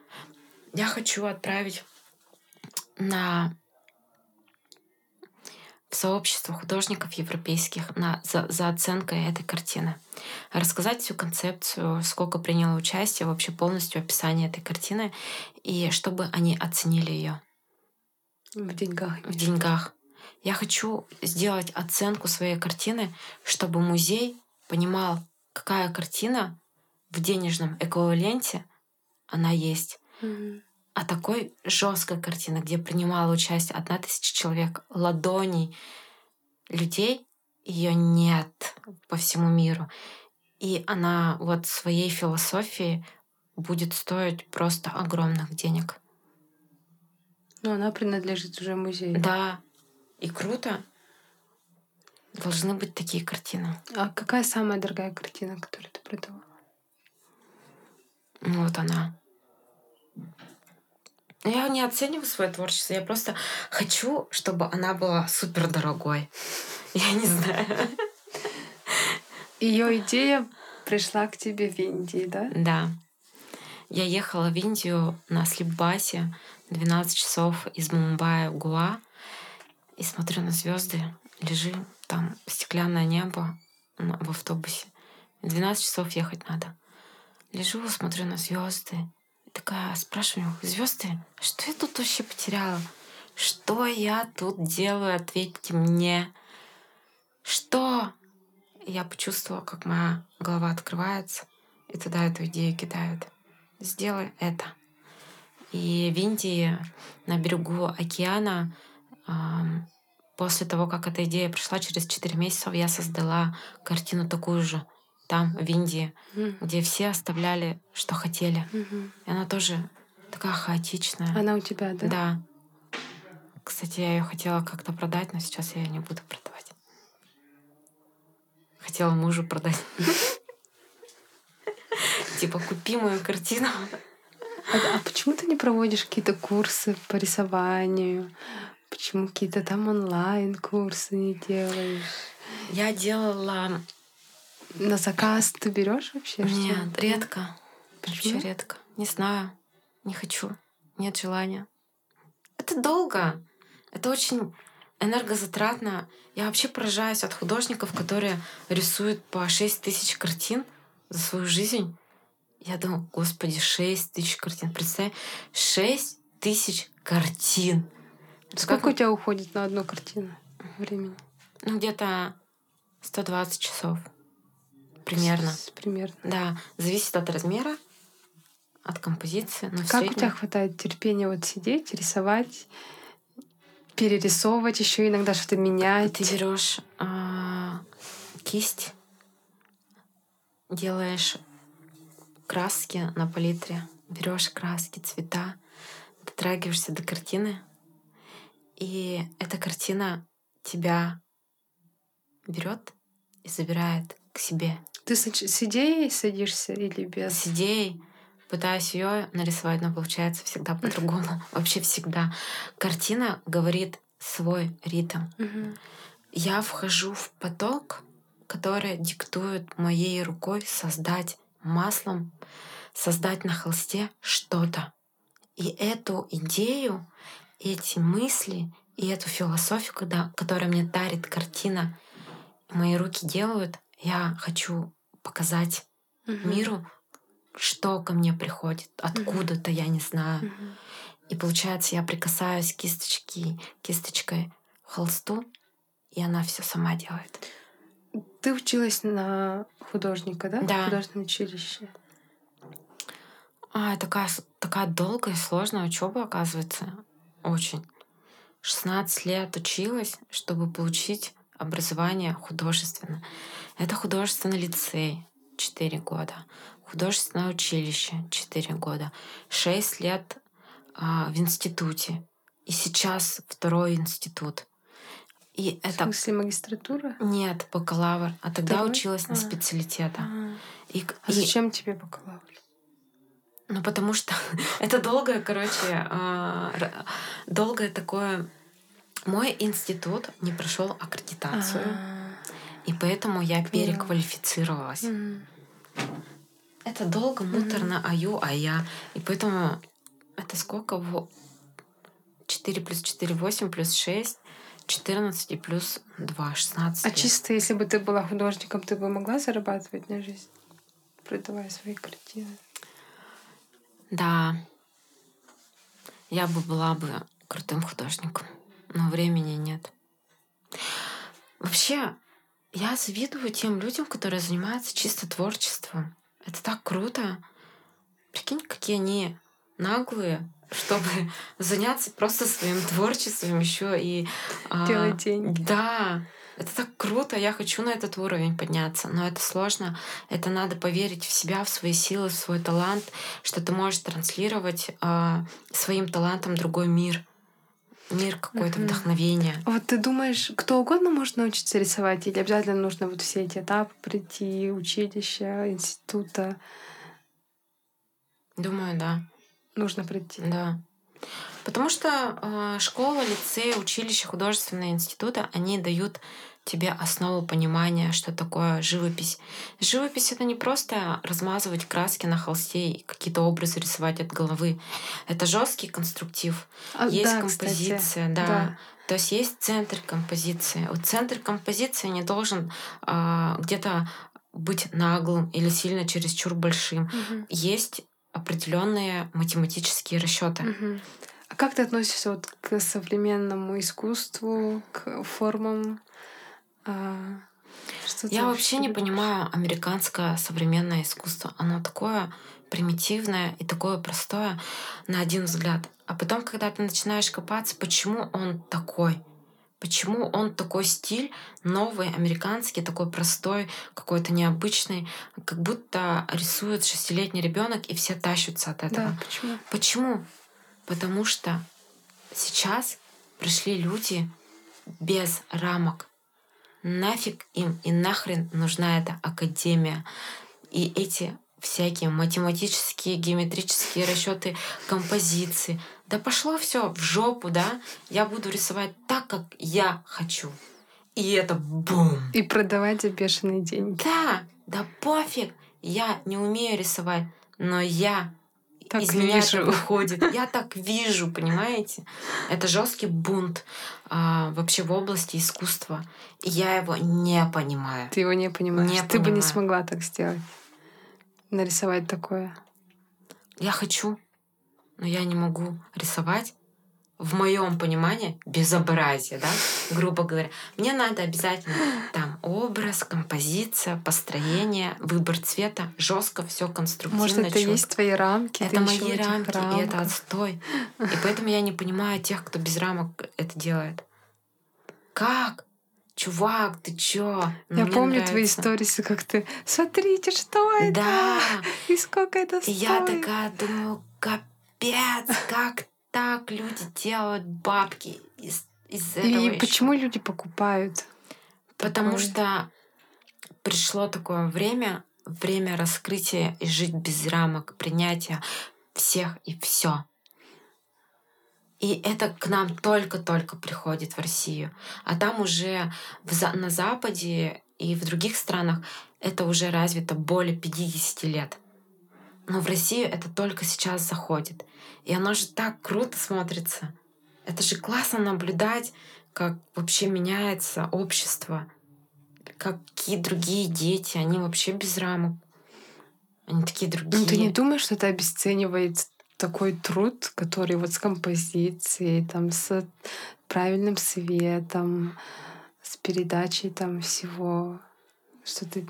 B: Я хочу отправить на в сообщество художников европейских на, за, за оценкой этой картины. Рассказать всю концепцию, сколько приняло участие, вообще полностью описание этой картины, и чтобы они оценили ее
A: В деньгах.
B: в деньгах. Я хочу сделать оценку своей картины, чтобы музей понимал, какая картина в денежном эквиваленте она есть.
A: Мгм.
B: А такой жесткой картины, где принимала участие одна тысяча человек, ладоней людей, ее нет по всему миру. И она вот своей философией будет стоить просто огромных денег.
A: Но она принадлежит уже музею.
B: Да, и круто. Должны быть такие картины.
A: А какая самая дорогая картина, которую ты продала?
B: Ну, Вот она. Я не оцениваю свое творчество, я просто хочу, чтобы она была супер дорогой. Я не знаю.
A: Ее идея пришла к тебе в Индии, да?
B: Да. Я ехала в Индию на слепбасе 12 часов из Мумбаи в Гуа и смотрю на звезды, лежи там стеклянное небо в автобусе. 12 часов ехать надо. Лежу, смотрю на звезды, такая спрашиваю, звезды, что я тут вообще потеряла? Что я тут делаю? Ответьте мне. Что? Я почувствовала, как моя голова открывается, и туда эту идею кидают. Сделай это. И в Индии на берегу океана после того, как эта идея пришла, через 4 месяца я создала картину такую же там, в Индии, mm. где все оставляли, что хотели. Mm-hmm. И она тоже такая хаотичная.
A: Она у тебя, да?
B: Да. Кстати, я ее хотела как-то продать, но сейчас я ее не буду продавать. Хотела мужу продать. Типа, купи мою картину.
A: А, а почему ты не проводишь какие-то курсы по рисованию? Почему какие-то там онлайн-курсы не делаешь?
B: Я делала...
A: На заказ ты берешь вообще?
B: Нет, что? редко. Почему? Вообще редко. Не знаю. Не хочу. Нет желания. Это долго. Это очень энергозатратно. Я вообще поражаюсь от художников, которые рисуют по 6 тысяч картин за свою жизнь. Я думаю, господи, 6 тысяч картин. Представь, 6 тысяч картин.
A: Сколько как... у тебя уходит на одну картину времени?
B: Ну, где-то 120 часов. Примерно. С,
A: примерно.
B: Да. Зависит от размера, от композиции.
A: Но как у тебя хватает терпения вот сидеть, рисовать, перерисовывать, еще иногда что-то менять?
B: Ты берешь а, кисть, делаешь краски на палитре, берешь краски, цвета, дотрагиваешься до картины, и эта картина тебя берет и забирает к себе.
A: Ты с, идеей садишься или без?
B: С идеей пытаюсь ее нарисовать, но получается всегда по-другому. Вообще всегда. Картина говорит свой ритм. Я вхожу в поток, который диктует моей рукой создать маслом, создать на холсте что-то. И эту идею, эти мысли и эту философию, когда, которая мне дарит картина, мои руки делают, я хочу показать угу. миру, что ко мне приходит, откуда-то, я не знаю. Угу. И получается, я прикасаюсь кисточки, кисточкой к холсту, и она все сама делает.
A: Ты училась на художника, да?
B: Да.
A: В художественном училище.
B: А, такая, такая долгая, сложная учеба, оказывается. Очень. 16 лет училась, чтобы получить образование художественное. Это художественный лицей 4 года, художественное училище 4 года, 6 лет а, в институте. И сейчас второй институт.
A: И в это... смысле магистратура?
B: Нет, бакалавр. А тогда Второй? училась на а. специалитета.
A: А, и, а и... зачем тебе бакалавр?
B: Ну, потому что это долгое, короче, а, долгое такое... Мой институт не прошел аккредитацию, и поэтому я переквалифицировалась. Это долго, муторно, а ю, а я. И поэтому это сколько? 4 плюс 4, 8 плюс 6. 14 и плюс 2, 16
A: А лет. чисто, если бы ты была художником, ты бы могла зарабатывать на жизнь, продавая свои картины?
B: Да. Я бы была бы крутым художником, но времени нет. Вообще, я завидую тем людям, которые занимаются чисто творчеством. Это так круто. Прикинь, какие они наглые, чтобы заняться просто своим творчеством еще и
A: а, делать а, деньги.
B: Да, это так круто, я хочу на этот уровень подняться, но это сложно. Это надо поверить в себя, в свои силы, в свой талант, что ты можешь транслировать э, своим талантом другой мир. Мир какое-то mm-hmm. вдохновение.
A: Вот ты думаешь, кто угодно может научиться рисовать, или обязательно нужно вот все эти этапы прийти, училища, института?
B: Думаю, да
A: нужно прийти.
B: Да. Потому что э, школа, лицей, училище, художественные институты, они дают тебе основу понимания, что такое живопись. Живопись это не просто размазывать краски на холсте и какие-то образы рисовать от головы. Это жесткий конструктив. А, есть да, композиция, да. да. То есть есть центр композиции. Вот центр композиции не должен э, где-то быть наглым или сильно чересчур большим. Угу. Есть определенные математические расчеты.
A: Мгм. А как ты относишься вот к современному искусству, к формам? А, что
B: Я вообще не понимаю американское современное искусство. Оно такое примитивное и такое простое на один взгляд. А потом, когда ты начинаешь копаться, почему он такой? Почему он такой стиль, новый, американский, такой простой, какой-то необычный, как будто рисует шестилетний ребенок, и все тащатся от этого.
A: Да, почему?
B: Почему? Потому что сейчас пришли люди без рамок. Нафиг им и нахрен нужна эта академия. И эти всякие математические, геометрические расчеты композиции. Да пошло все в жопу, да? Я буду рисовать так, как я хочу. И это бум!
A: И продавать за бешеные деньги.
B: Да, да пофиг. Я не умею рисовать, но я
A: Так
B: из меня это
A: вижу.
B: выходит. Я так вижу, понимаете? Это жесткий бунт а, вообще в области искусства. И я его не понимаю.
A: Ты его не понимаешь.
B: Не
A: ты бы не
B: понимаю.
A: смогла так сделать. Нарисовать такое.
B: Я хочу, но я не могу рисовать в моем понимании безобразие, да, грубо говоря. Мне надо обязательно там образ, композиция, построение, выбор цвета, жестко все конструктивно.
A: Может, это и
B: чётко.
A: есть твои рамки?
B: Это мои рамки, и это
A: рамках.
B: отстой. И поэтому я не понимаю тех, кто без рамок это делает. Как? Чувак, ты чё? Ну,
A: Я помню твои
B: нравится.
A: сторисы, как ты «Смотрите, что это!
B: Да.
A: И сколько это
B: И
A: стоит!»
B: я такая думаю, капец, как так люди делают бабки из, из этого
A: И
B: ещё?»
A: почему люди покупают?
B: Потому
A: такое?
B: что пришло такое время, время раскрытия и жить без рамок, принятия всех и все. И это к нам только-только приходит в Россию. А там уже в на Западе и в других странах это уже развито более 50 лет. Но в Россию это только сейчас заходит. И оно же так круто смотрится. Это же классно наблюдать, как вообще меняется общество. Какие другие дети, они вообще без рамок. Они такие другие.
A: Ну, ты не думаешь, что это обесценивает такой труд, который вот с композицией, там, с правильным светом, с передачей там всего, что ты,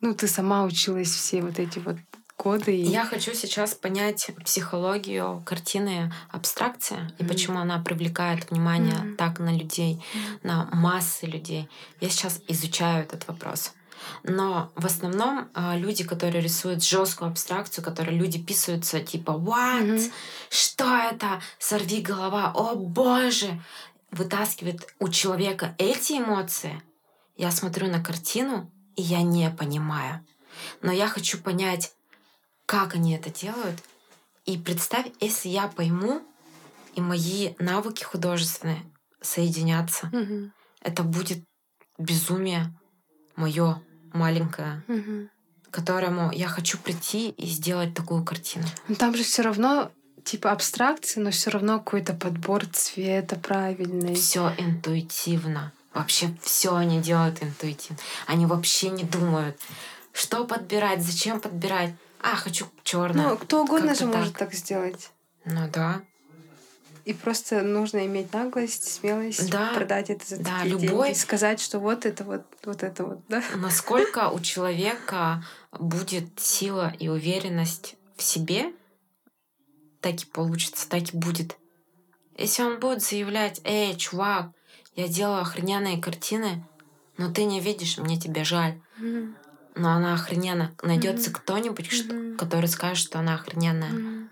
A: ну, ты сама училась все вот эти вот годы. И...
B: Я хочу сейчас понять психологию картины абстракция и
A: Мгм.
B: почему она привлекает внимание
A: Мгм.
B: так на людей, на массы людей. Я сейчас изучаю этот вопрос. Но в основном а, люди, которые рисуют жесткую абстракцию, которые люди писаются типа «What?
A: Мгм.
B: Что это? Сорви голова! О боже!» Вытаскивает у человека эти эмоции. Я смотрю на картину, и я не понимаю. Но я хочу понять, как они это делают. И представь, если я пойму, и мои навыки художественные соединятся,
A: Мгм.
B: это будет безумие мое маленькое, к которому я хочу прийти и сделать такую картину.
A: Ну, там же все равно типа абстракции, но все равно какой-то подбор цвета правильный.
B: Все интуитивно. Вообще все они делают интуитивно. Они вообще не думают, что подбирать, зачем подбирать. А, хочу черное.
A: Ну, кто угодно же
B: так.
A: может так сделать.
B: Ну да.
A: И просто нужно иметь наглость, смелость
B: Да,
A: продать это за
B: да,
A: такие
B: любой-
A: деньги, сказать, что вот это вот, вот это вот, да?
B: Насколько у человека будет сила и уверенность в себе, так и получится, так и будет. Если он будет заявлять, эй, чувак, я делаю охрененные картины, но ты не видишь, мне тебя жаль.
A: Мгм.
B: Но она охрененна. Найдется
A: Мгм.
B: кто-нибудь,
A: Мгм.
B: который скажет, что она охрененная.
A: Мгм.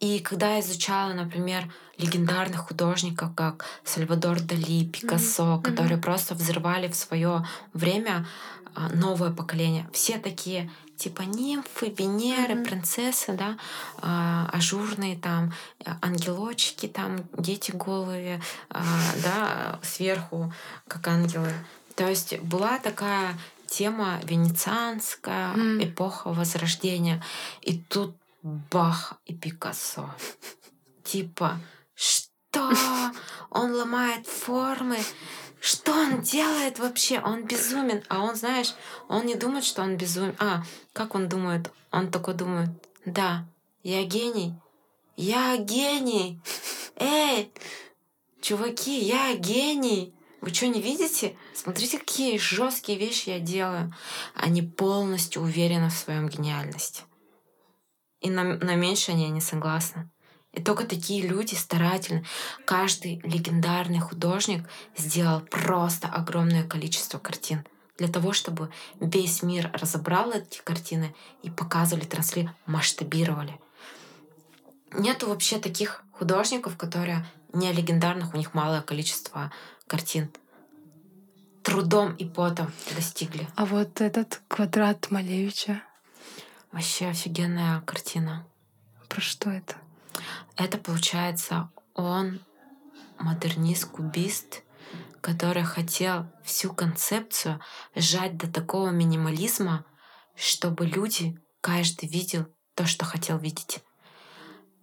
B: И когда я изучала, например, легендарных художников, как Сальвадор Дали, Пикассо,
A: Мгм.
B: которые просто взрывали в свое время а, новое поколение, все такие типа нимфы, Венеры,
A: Мгм.
B: принцессы, да, а, ажурные там, э, ангелочки там, дети голые, а, да, сверху, как ангелы. То есть была такая тема венецианская,
A: Мгм.
B: эпоха Возрождения. И тут Бах и Пикассо. Типа, что? Он ломает формы. Что он делает вообще? Он безумен. А он, знаешь, он не думает, что он безумен. А, как он думает? Он такой думает, Да, я гений. Я гений. Эй, чуваки, я гений. Вы что, не видите? Смотрите, какие жесткие вещи я делаю. Они полностью уверены в своем гениальности. И на, на меньшее они не согласны. И только такие люди старательно. Каждый легендарный художник сделал просто огромное количество картин для того, чтобы весь мир разобрал эти картины и показывали, трансли, масштабировали. Нету вообще таких художников, которые не легендарных, у них малое количество картин. Трудом и потом достигли.
A: А вот этот квадрат Малевича?
B: Вообще офигенная картина.
A: Про что это?
B: Это получается он модернист-кубист, который хотел всю концепцию сжать до такого минимализма, чтобы люди, каждый видел то, что хотел видеть.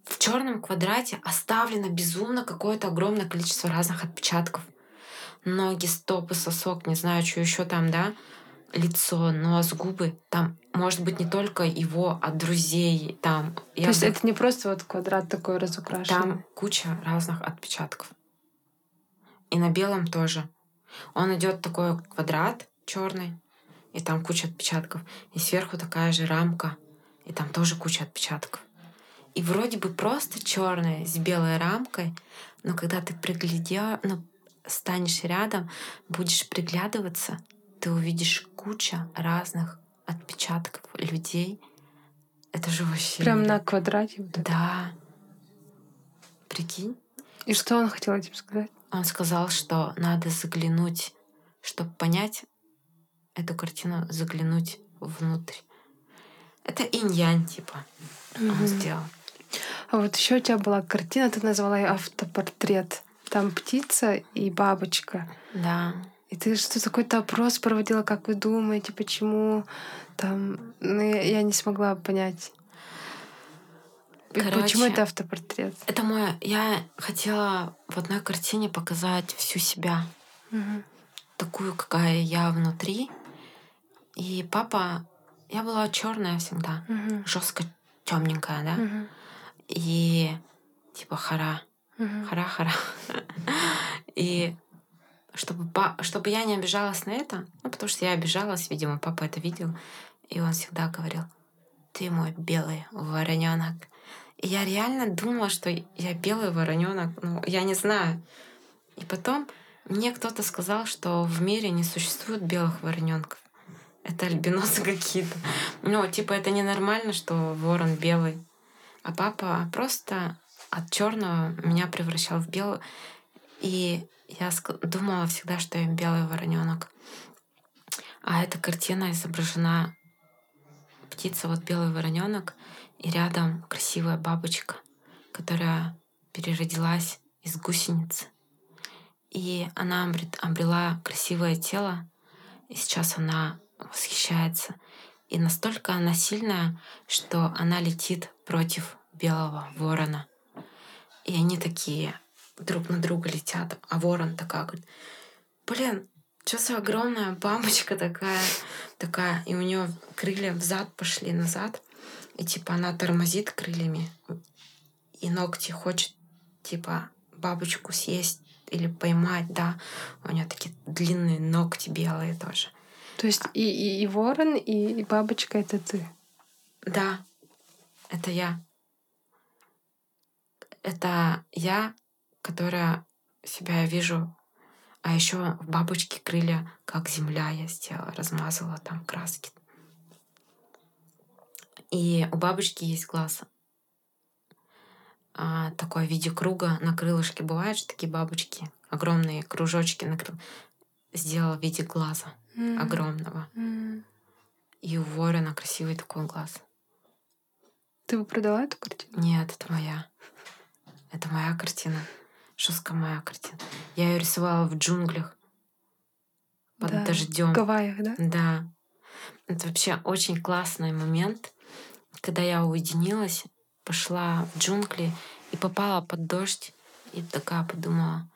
B: В черном квадрате оставлено безумно какое-то огромное количество разных отпечатков. Ноги, стопы, сосок, не знаю, что еще там, да, лицо, нос, губы. Там может быть не только его, а друзей. Там,
A: То есть бы... это не просто вот квадрат такой разукрашенный?
B: Там куча разных отпечатков. И на белом тоже. Он идет такой квадрат черный, и там куча отпечатков. И сверху такая же рамка, и там тоже куча отпечатков. И вроде бы просто черная с белой рамкой, но когда ты приглядел, ну, станешь рядом, будешь приглядываться, ты увидишь куча разных отпечатков людей. Это же вообще...
A: Прям на квадрате? Вот
B: да. Прикинь.
A: И что он хотел этим сказать?
B: Он сказал, что надо заглянуть, чтобы понять эту картину, заглянуть внутрь. Это инь типа, mm-hmm. он сделал.
A: А вот еще у тебя была картина, ты назвала ее автопортрет. Там птица и бабочка.
B: Да.
A: И ты что какой-то опрос проводила, как вы думаете, почему там... Ну, я, я не смогла понять. Короче, почему это автопортрет?
B: Это мой... Я хотела в одной картине показать всю себя. Угу. Такую, какая я внутри. И папа... Я была черная всегда. Угу. Жестко темненькая, да? Угу. И типа хара. Угу. Хара-хара. И чтобы, чтобы я не обижалась на это, ну, потому что я обижалась, видимо, папа это видел, и он всегда говорил, ты мой белый вороненок. И я реально думала, что я белый вороненок, ну, я не знаю. И потом мне кто-то сказал, что в мире не существует белых вороненков. Это альбиносы какие-то. Ну, типа, это ненормально, что ворон белый. А папа просто от черного меня превращал в белую. И я думала всегда, что я белый вороненок. А эта картина изображена птица, вот белый вороненок, и рядом красивая бабочка, которая переродилась из гусеницы. И она обрела красивое тело, и сейчас она восхищается. И настолько она сильная, что она летит против белого ворона. И они такие друг на друга летят, а ворон такая говорит, блин, что за огромная бабочка такая, такая, и у нее крылья взад пошли назад, и типа она тормозит крыльями, и ногти хочет типа бабочку съесть или поймать, да, у нее такие длинные ногти белые тоже.
A: То есть и, и, и ворон, и, и бабочка это ты?
B: Да, это я. Это я которая себя вижу. А еще в бабочке крылья, как земля я сделала, размазала там краски. И у бабочки есть глаз. А, такое в виде круга на крылышке. Бывают же такие бабочки, огромные кружочки на крыл... Сделала в виде глаза mm. огромного. Mm. И у ворона красивый такой глаз.
A: Ты бы продала эту картину?
B: Нет, это моя. Это моя картина. Жесткая моя картина. Я ее рисовала в джунглях. Под да, дождем. В
A: Гавайях, да?
B: Да. Это вообще очень классный момент, когда я уединилась, пошла в джунгли и попала под дождь. И такая подумала,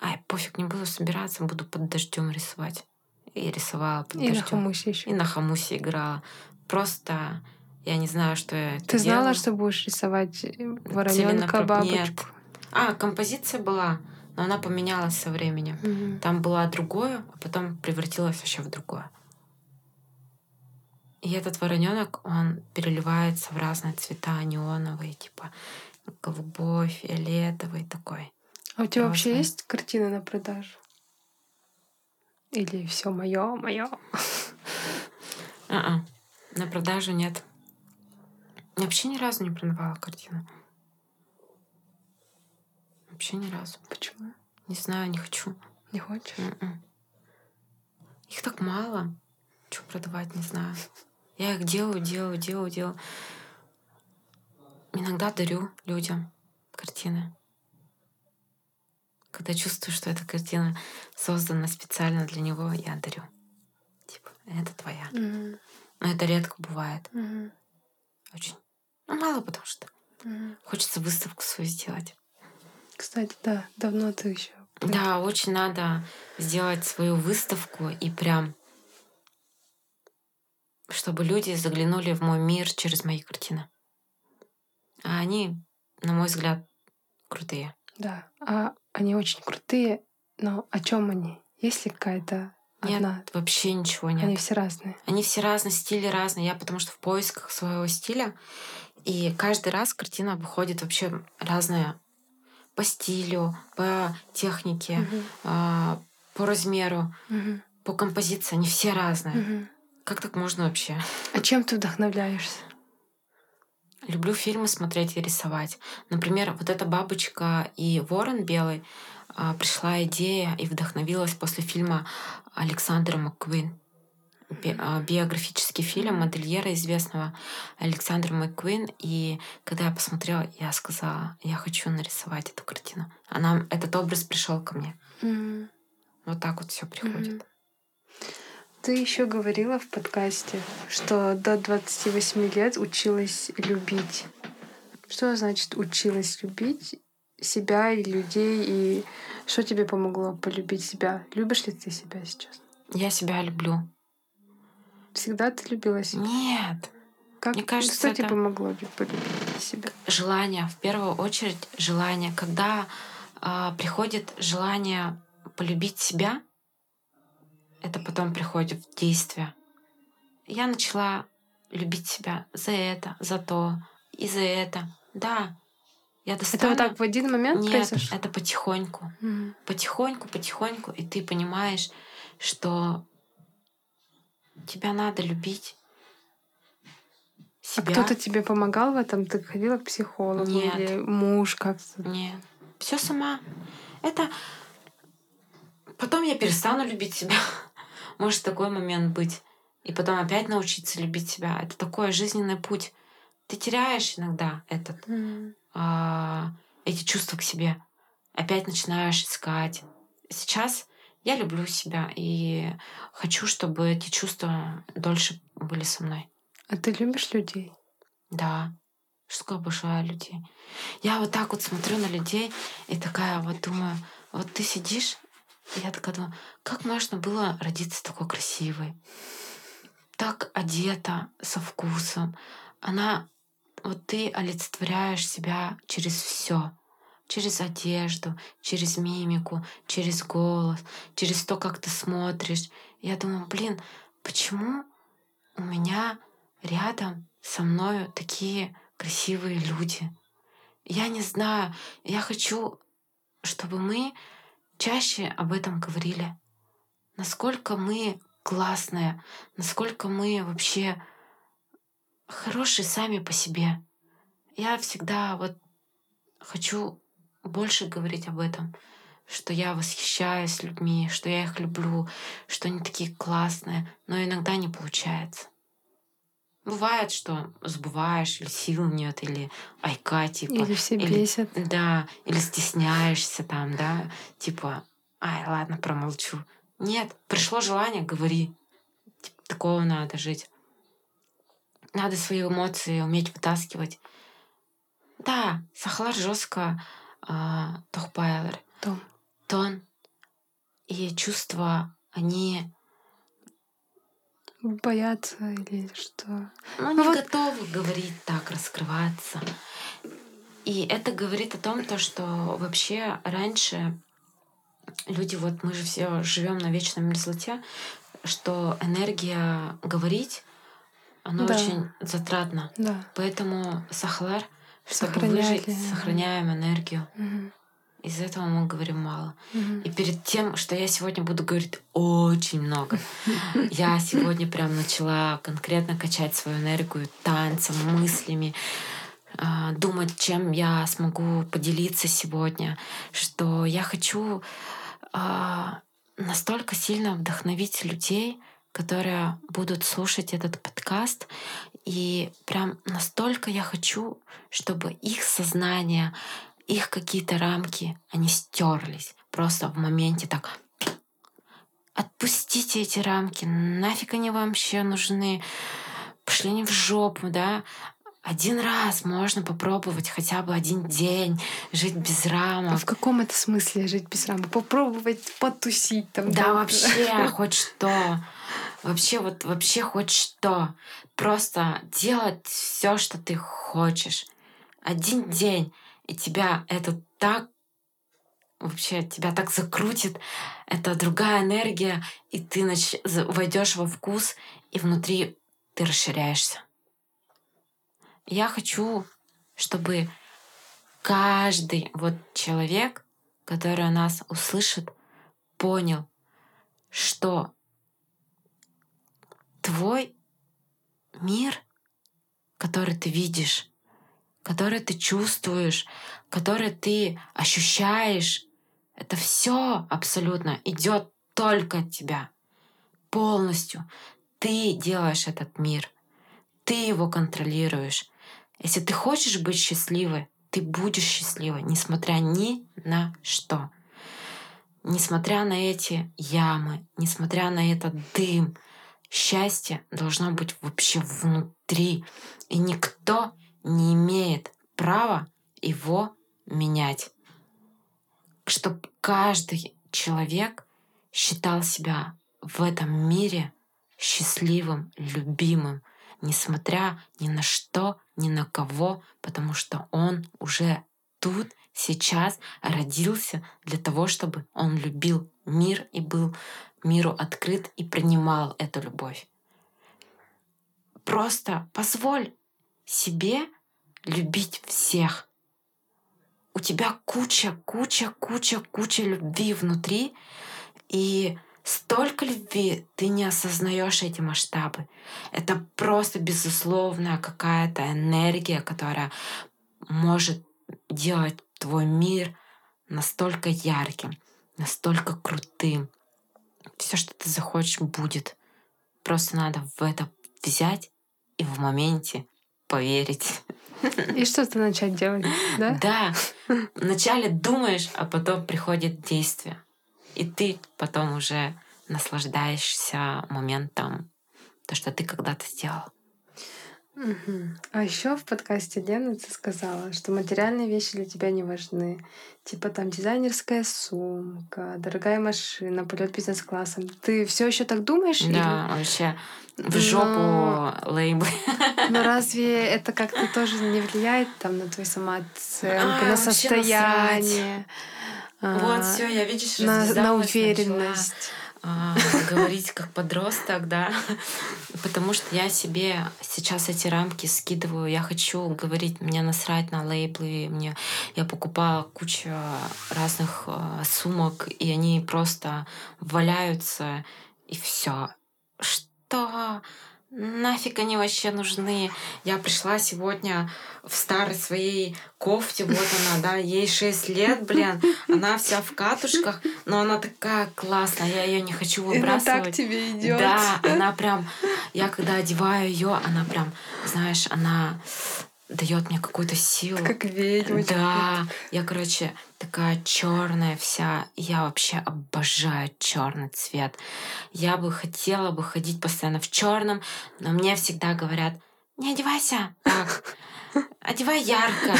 B: ай, пофиг, не буду собираться, буду под дождем рисовать. И рисовала под
A: и дождем. И на хамусе еще.
B: И на хамусе играла. Просто Я не знаю, что я
A: Ты знала, что будешь рисовать вороненка, бабочку? Нет.
B: А, композиция была, но она поменялась со временем. Угу. Там было другое, а потом превратилось вообще в другое. И этот вороненок, он переливается в разные цвета, неоновые, типа голубой, фиолетовый такой.
A: А у тебя вообще есть картина на продажу? Или все мое, мое?
B: А-а. На продажу нет. Я вообще ни разу не продавала картину. Вообще ни разу.
A: Почему?
B: Не знаю, не хочу.
A: Не хочешь? Mm-mm.
B: Их так мало. Что продавать, не знаю. Я их делаю, делаю, делаю, делаю. Иногда дарю людям картины. Когда чувствую, что эта картина создана специально для него, я дарю. Типа, это твоя. Mm-hmm. Но это редко бывает. Mm-hmm. Очень. Ну, мало, потому что mm-hmm. хочется выставку свою сделать.
A: Кстати, да, давно ты еще.
B: Да, очень надо сделать свою выставку и прям чтобы люди заглянули в мой мир через мои картины. А они, на мой взгляд, крутые.
A: Да, а они очень крутые, но о чем они? Есть ли какая-то одна?
B: Нет, вообще ничего нет.
A: Они все разные.
B: Они все разные, стили разные. Я потому что в поисках своего стиля. И каждый раз картина выходит вообще разная по стилю, по технике, угу. э, по размеру, угу. по композиции. Они все разные. Угу. Как так можно вообще?
A: А чем ты вдохновляешься?
B: Люблю фильмы смотреть и рисовать. Например, вот эта бабочка и ворон белый а, пришла идея и вдохновилась после фильма Александра МакКуин. Би а, биографический фильм модельера известного Александра МакКуин. И когда я посмотрела, я сказала, я хочу нарисовать эту картину. Она, этот образ пришел ко мне. Mm-hmm. Вот так вот все приходит. Mm-hmm.
A: Ты еще говорила в подкасте, что до 28 лет училась любить. Что значит училась любить себя и людей, и что тебе помогло полюбить себя? Любишь ли ты себя сейчас?
B: Я себя люблю.
A: Всегда ты любила себя?
B: Нет.
A: Как, Мне кажется, что это... тебе помогло полюбить себя?
B: Желание, в первую очередь желание. Когда э, приходит желание полюбить себя, это потом приходит в действие. Я начала любить себя за это, за то и за это. Да, я
A: достану... Это вот так в один момент
B: Нет, произошло? это потихоньку. Mm. Потихоньку, потихоньку. И ты понимаешь, что тебя надо любить.
A: А себя. А кто-то тебе помогал в этом? Ты ходила к психологу Нет. или муж как-то?
B: Нет. Все сама. Это потом я перестану любить себя. Может такой момент быть. И потом опять научиться любить себя. Это такой жизненный путь. Ты теряешь иногда этот, mm. а, эти чувства к себе. Опять начинаешь искать. Сейчас я люблю себя и хочу, чтобы эти чувства дольше были со мной.
A: А ты любишь людей?
B: Да. Что такое обожаю людей? Я вот так вот смотрю на людей и такая вот думаю, вот ты сидишь я такая думаю, как можно было родиться такой красивой, так одета, со вкусом. Она, вот ты олицетворяешь себя через все, через одежду, через мимику, через голос, через то, как ты смотришь. Я думаю, блин, почему у меня рядом со мною такие красивые люди? Я не знаю, я хочу, чтобы мы чаще об этом говорили. Насколько мы классные, насколько мы вообще хорошие сами по себе. Я всегда вот хочу больше говорить об этом, что я восхищаюсь людьми, что я их люблю, что они такие классные, но иногда не получается. Бывает, что забываешь, или сил нет, или айка, типа.
A: Или все бесят.
B: да, или стесняешься там, да, типа, ай, ладно, промолчу. Нет, пришло желание, говори. Типа, такого надо жить. Надо свои эмоции уметь вытаскивать. Да, сахлар жестко а, тохпайлер.
A: Тон.
B: Тон. И чувства, они
A: боятся или что?
B: Ну, не вот... готовы говорить так, раскрываться. И это говорит о том, то, что вообще раньше люди, вот мы же все живем на вечном мерзлоте, что энергия говорить, она да. очень затратна.
A: Да.
B: Поэтому сахлар, чтобы выжить, сохраняем энергию.
A: Угу.
B: Из-за этого мы говорим мало.
A: Угу.
B: И перед тем, что я сегодня буду говорить очень много, я сегодня прям начала конкретно качать свою энергию танцем, мыслями, а, думать, чем я смогу поделиться сегодня, что я хочу а, настолько сильно вдохновить людей, которые будут слушать этот подкаст. И прям настолько я хочу, чтобы их сознание, их какие-то рамки, они стерлись. Просто в моменте так отпустите эти рамки, нафиг они вам вообще нужны, пошли они в жопу, да, один раз можно попробовать хотя бы один день жить без рамок. А
A: в каком это смысле жить без рамок? Попробовать потусить там.
B: Да, да? вообще хоть что. Вообще вот вообще хоть что. Просто делать все, что ты хочешь. Один день, и тебя это так вообще тебя так закрутит, это другая энергия, и ты нач... войдешь во вкус, и внутри ты расширяешься. Я хочу, чтобы каждый вот человек, который нас услышит, понял, что твой мир, который ты видишь, который ты чувствуешь, который ты ощущаешь, это все абсолютно идет только от тебя. Полностью. Ты делаешь этот мир. Ты его контролируешь. Если ты хочешь быть счастливой, ты будешь счастливой, несмотря ни на что. Несмотря на эти ямы, несмотря на этот дым, счастье должно быть вообще внутри. И никто не имеет права его менять. Чтобы каждый человек считал себя в этом мире счастливым, любимым, несмотря ни на что, ни на кого, потому что он уже тут, сейчас родился для того, чтобы он любил мир и был миру открыт и принимал эту любовь. Просто позволь себе любить всех. У тебя куча, куча, куча, куча любви внутри, и столько любви, ты не осознаешь эти масштабы. Это просто безусловная какая-то энергия, которая может делать твой мир настолько ярким, настолько крутым. Все, что ты захочешь, будет. Просто надо в это взять и в моменте поверить.
A: И что-то начать делать, да?
B: Да. Вначале думаешь, а потом приходит действие. И ты потом уже наслаждаешься моментом, то, что ты когда-то сделал.
A: Угу. А еще в подкасте Лена ты сказала, что материальные вещи для тебя не важны. Типа там дизайнерская сумка, дорогая машина, полет бизнес-классом. Ты все еще так думаешь?
B: Да, или... вообще в жопу но... лейблы.
A: Но разве это как-то тоже не влияет там на твою самооценку, а, на состояние?
B: Вот, а, все, я видишь,
A: на, на уверенность.
B: А, говорить как подросток, да, потому что я себе сейчас эти рамки скидываю. Я хочу говорить, мне насрать на лейблы, мне я покупала кучу разных э, сумок, и они просто валяются, и все. Что? Нафиг они вообще нужны? Я пришла сегодня в старой своей кофте, вот она, да, ей 6 лет, блин, она вся в катушках, но она такая классная, я ее не хочу выбрасывать. Она
A: так тебе идет.
B: Да, она прям, я когда одеваю ее, она прям, знаешь, она дает мне какую-то силу.
A: Как ведьмочка.
B: Да, я, короче, такая черная вся. Я вообще обожаю черный цвет. Я бы хотела бы ходить постоянно в черном, но мне всегда говорят, не одевайся так, одевай ярко.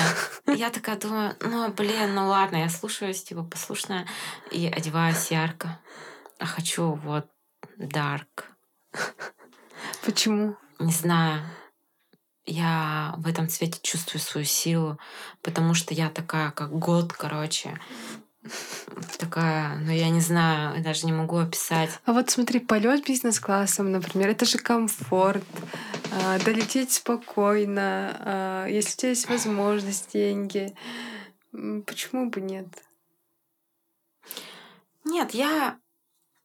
B: Я такая думаю, ну, блин, ну ладно, я слушаюсь, типа, послушная, и одеваюсь ярко. А хочу вот dark.
A: Почему?
B: Не знаю. Я в этом цвете чувствую свою силу, потому что я такая, как год, короче. Такая, ну я не знаю, я даже не могу описать.
A: А вот смотри, полет бизнес-классом, например, это же комфорт, а, долететь спокойно, а, если у тебя есть возможность, деньги. Почему бы нет?
B: Нет, я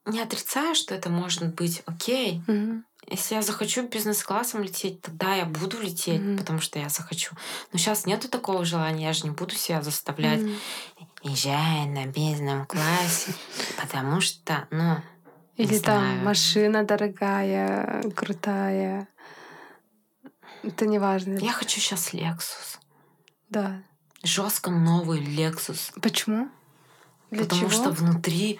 B: не отрицаю, что это может быть окей.
A: Мгм.
B: Если я захочу бизнес-классом лететь, тогда я буду лететь,
A: Мгм.
B: потому что я захочу. Но сейчас нету такого желания, я же не буду себя заставлять.
A: Мгм.
B: Езжай на бизнес-классе, потому что, ну, не
A: Или там
B: знаю.
A: машина дорогая, крутая. Это не важно.
B: Я хочу сейчас Lexus.
A: Да.
B: Жестко новый Lexus.
A: Почему? Для
B: потому
A: чего?
B: что внутри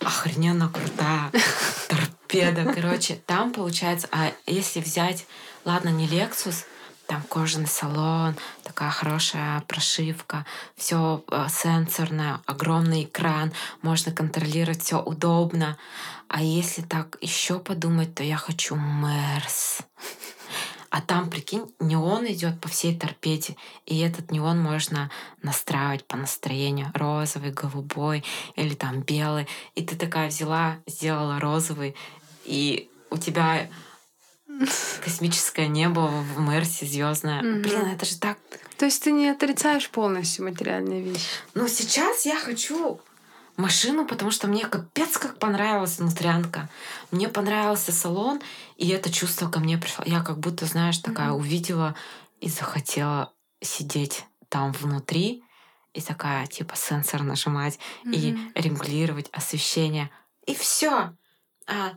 B: охрененно крутая торпеда. Короче, там получается, а если взять, ладно, не Lexus, там кожаный салон, такая хорошая прошивка, все сенсорное, огромный экран, можно контролировать, все удобно. А если так еще подумать, то я хочу Мерс. А там, прикинь, неон идет по всей торпеде, и этот неон можно настраивать по настроению. Розовый, голубой или там белый. И ты такая взяла, сделала розовый, и у тебя космическое небо в Мерсе звездное.
A: Мгм.
B: Блин, это же так.
A: То есть ты не отрицаешь полностью материальные вещи?
B: Но сейчас я хочу машину, потому что мне капец как понравилась внутрянка. Мне понравился салон, и это чувство ко мне пришло. Я как будто, знаешь, такая
A: Мгм.
B: увидела и захотела сидеть там внутри и такая, типа, сенсор нажимать и
A: Мгм.
B: регулировать освещение. И все. А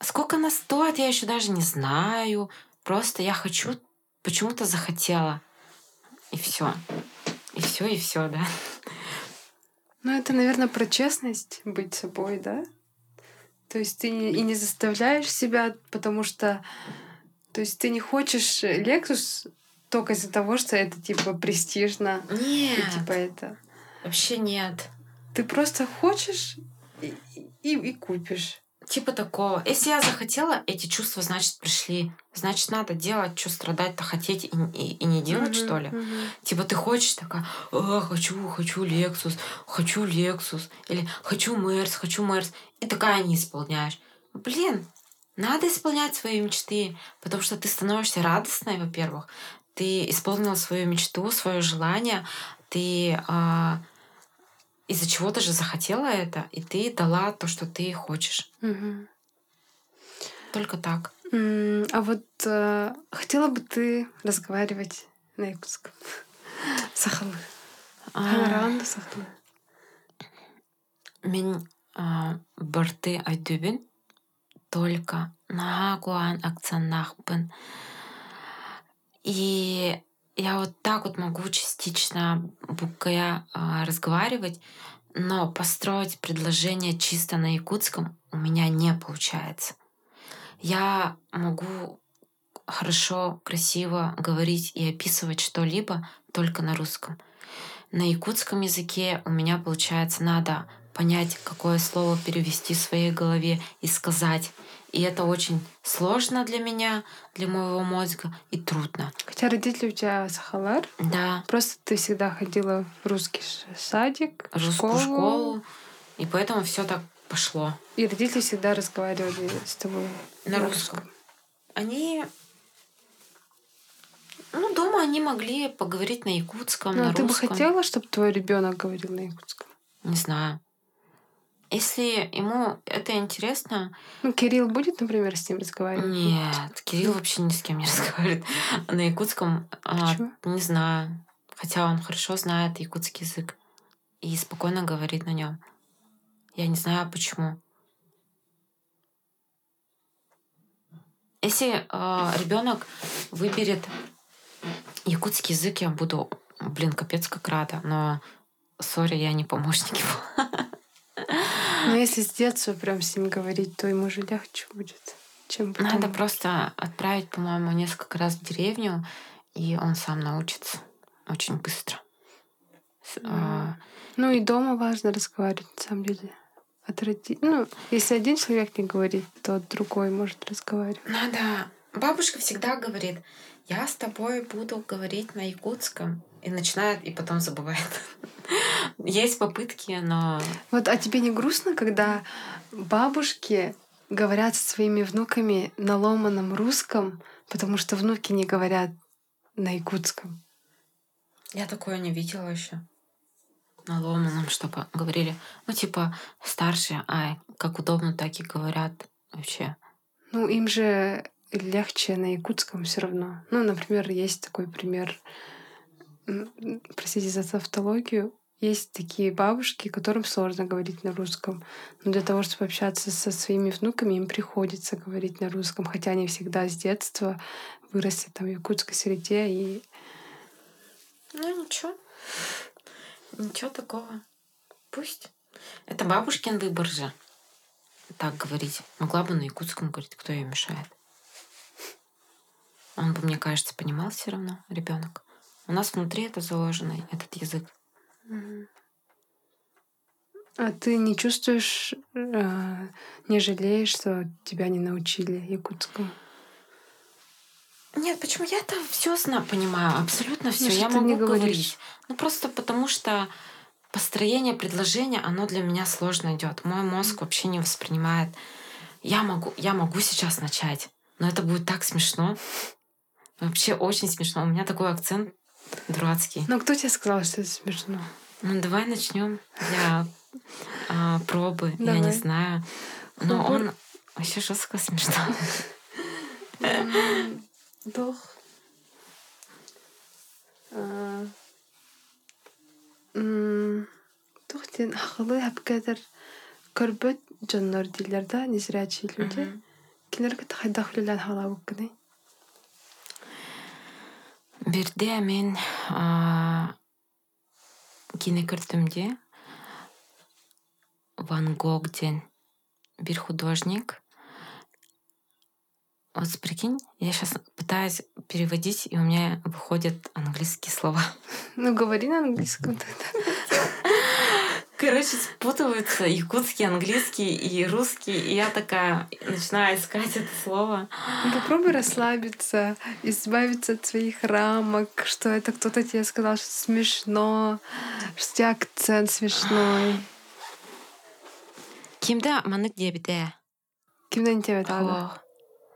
B: сколько она стоит, я еще даже не знаю. Просто я хочу, почему-то захотела. И все. И все, и все, да.
A: Ну, это, наверное, про честность быть собой, да? То есть ты и не заставляешь себя, потому что... То есть ты не хочешь Lexus только из-за того, что это, типа, престижно.
B: Нет,
A: И, типа, это...
B: вообще нет.
A: Ты просто хочешь и, и, и купишь.
B: Типа такого. Если я захотела, эти чувства, значит, пришли. Значит, надо делать, что страдать-то хотеть и, и- и не делать,
A: Мгм,
B: что ли?
A: мгм.
B: Типа ты хочешь такая, «А, хочу, хочу Lexus, хочу Lexus, или хочу Мерс, хочу Мерс, и такая не исполняешь. Блин, надо исполнять свои мечты, потому что ты становишься радостной, во-первых, ты исполнила свою мечту, свое желание, ты а, из-за чего ты же захотела это, и ты дала то, что ты хочешь.
A: Мгм.
B: Только так.
A: А вот э, хотела бы ты разговаривать на якутском? Сахалы. Ханаранды сахалы.
B: Мен а, бырты айдүбін только нагуан акцентнахпын. И я вот так вот могу частично букая а, разговаривать, но построить предложение чисто на якутском у меня не получается. Я могу хорошо, красиво говорить и описывать что-либо только на русском. На якутском языке у меня получается надо понять, какое слово перевести в своей голове и сказать. И это очень сложно для меня, для моего мозга и трудно.
A: Хотя родители у тебя сахалар.
B: Да,
A: Просто ты всегда ходила в русский садик, в
B: русскую
A: школу.
B: школу. И поэтому все так пошло.
A: И родители всегда разговаривали с тобой
B: На русском. Они ну, дома они могли поговорить на якутском,
A: Ну,
B: на
A: а ты бы
B: русском.
A: хотела, чтобы твой ребенок говорил на якутском?
B: Не знаю. Если ему это интересно,
A: Ну, Кирилл будет, например, с ним разговаривать?
B: нет, Кирилл вообще ни с кем не разговаривает. На якутском, а,
A: Почему?
B: не знаю. Хотя он хорошо знает якутский язык и спокойно говорит на нем. Я не знаю почему. Если ребенок выберет якутский язык, я буду, блин, капец как рада. Но, сори, я не помощник его.
A: Но если с детства прям с ним говорить, то ему же легче будет, чем потом.
B: Надо просто отправить, по-моему, несколько раз в деревню, и он сам научится очень быстро. С- а,
A: Ну и дома важно разговаривать, на самом деле. От роди- Ну, если один человек не говорит, то другой может разговаривать.
B: Надо Бабушка всегда говорит, я с тобой буду говорить на якутском. И начинает, и потом забывает. Есть попытки, но...
A: Вот, а тебе не грустно, когда бабушки говорят со своими внуками на ломаном русском, потому что внуки не говорят на якутском?
B: Я такое не видела еще. На ломаном, чтобы говорили. Ну, типа, старшие, ай, как удобно, так и говорят вообще.
A: Ну, им же легче на якутском все равно. Ну, например, есть такой пример, простите за тавтологию, есть такие бабушки, которым сложно говорить на русском. Но для того, чтобы общаться со своими внуками, им приходится говорить на русском, хотя они всегда с детства выросли там в якутской среде и...
B: Ну, ничего. Ничего такого. Пусть. Это бабушкин выбор же. Так говорить. Могла бы на якутском говорить, кто ее мешает. Он бы, мне кажется, понимал все равно, ребенок. У нас внутри это заложено, этот язык.
A: А ты не чувствуешь, э, не жалеешь, что тебя не научили якутскому?
B: Нет, почему? Я это все знаю, понимаю, абсолютно все. Ну, я могу не говорить. Ну просто потому что построение предложения, оно для меня сложно идет. Мой мозг вообще не воспринимает. Я могу, я могу сейчас начать, но это будет так смешно. Вообще очень смешно. У меня такой акцент дурацкий.
A: Ну кто тебе сказал, что это смешно?
B: Ну давай начнем для а, пробы. Давай. Я не знаю. Но ну, он вообще жестко смешно.
A: Doch. Doch, den ақылы әпкәдер көрбөт жоннор дилер да, незрячие люди. Кинер кыт хайдах лилен халабык кыны.
B: Бирде мен кинекүртүмде Ван Гог ден бир художник. Вот прикинь, я сейчас пытаюсь переводить, и у меня выходят английские слова.
A: Ну, говори на английском тогда.
B: Короче, спутываются якутский, английский и русский, и я такая начинаю искать это слово.
A: Ну, попробуй расслабиться, избавиться от своих рамок, что это кто-то тебе сказал, что смешно, что у тебя акцент смешной.
B: Кимда манык дебите?
A: Кимда не тебе?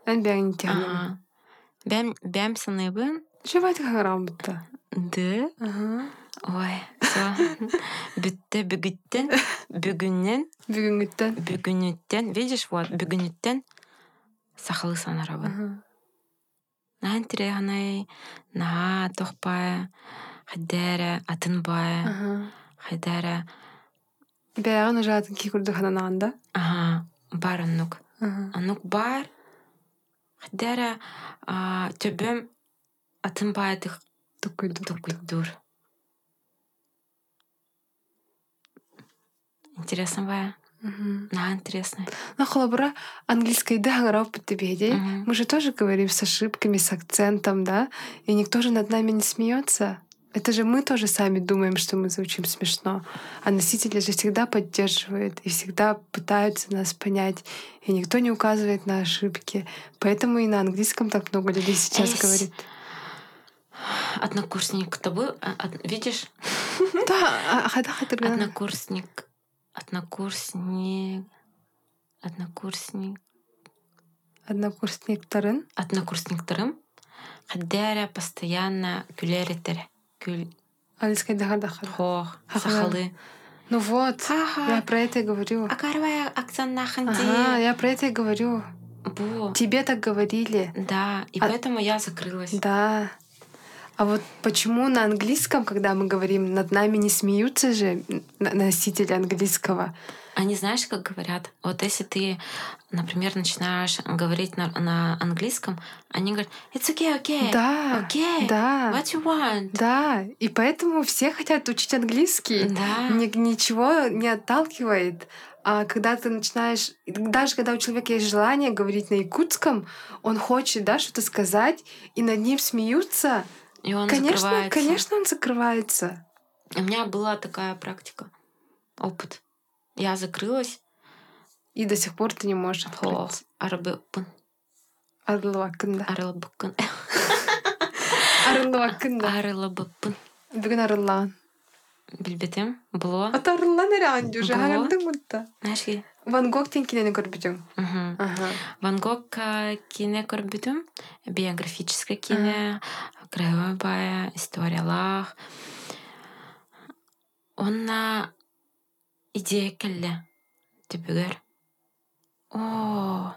A: Эн бәң не тебе?
B: Бәм бәм саныбын?
A: Чего это грамота?
B: Да? Ага. ой со бүтті бүгіттен бүгіннен
A: бүгінгіттен
B: бүгіннеттен видишь вот бүгіннеттен сахалы санарабын нан тиреханай на тоқпай хайдара
A: атынбай хайдара бәғын ұжатын кикурды хананағанда
B: аха бар анук анук бар. Хайдара төбем атынбай
A: тукуйдур
B: Интересно бая. Да, интересно.
A: Ну, холобра английской да, грав тебе Мы же тоже говорим с ошибками, с акцентом, да? И никто же над нами не смеется. Это же мы тоже сами думаем, что мы звучим смешно. А носители же всегда поддерживают и всегда пытаются нас понять. И никто не указывает на ошибки. Поэтому и на английском так много людей сейчас Эйс. говорит.
B: Однокурсник тобой, а, видишь?
A: Да, а,
B: однокурсник однокурсник. Однокурсник.
A: Однокурсниктарын
B: однокурсниктарым хаддара постоянно күлеритер күл
A: алискайдахардахар
B: хох сахалы.
A: Ну вот я про это и говорю.
B: Акарвая акцент наханди
A: ага, я про это и говорю.
B: Бу.
A: тебе так говорили.
B: Да и а... поэтому я закрылась.
A: Да а вот почему на английском, когда мы говорим, над нами не смеются же носители английского?
B: Они знаешь, как говорят? Вот если ты, например, начинаешь говорить на, на английском, они говорят, it's okay, okay.
A: Да.
B: Okay.
A: Да.
B: What you want?
A: Да. И поэтому все хотят учить английский.
B: Да.
A: Ни, ничего не отталкивает. А когда ты начинаешь, даже когда у человека есть желание говорить на якутском, он хочет, да, что-то сказать, и над ним смеются,
B: и он
A: конечно,
B: закрывается.
A: Конечно, он закрывается.
B: У меня была такая практика, опыт. Я закрылась.
A: И до сих пор ты не можешь открыть.
B: Арабы
A: Арылуакында.
B: Арылбыккын.
A: Арылуакында.
B: Арылыбыппын.
A: Бүгін арыллаган.
B: Билбетим. Було.
A: Ата арыллан эраган жуже.
B: Було.
A: Хагардың мутта.
B: Нашки.
A: Ван Гог тен.
B: Мгм.
A: Ага.
B: Ван Гог кине. Биографическое кине. Krøvearbeidet, istoриялах. Онна идея келді, түбігер. О,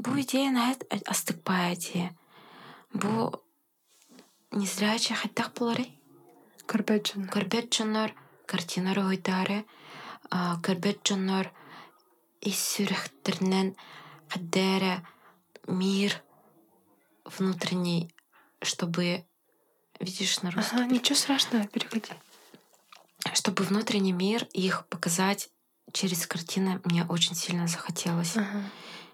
B: бұл идея найт э, астықпа идея. Бұл незрячий хаттақ болары?
A: Көрбет жонор.
B: Көрбет жонор, картинар ойдары, көрбет жонор, қаддәрі мир внутренний чтобы видишь на русском,
A: Ага, ничего страшного, переходи.
B: чтобы внутренний мир их показать через картины мне очень сильно захотелось.
A: Ага.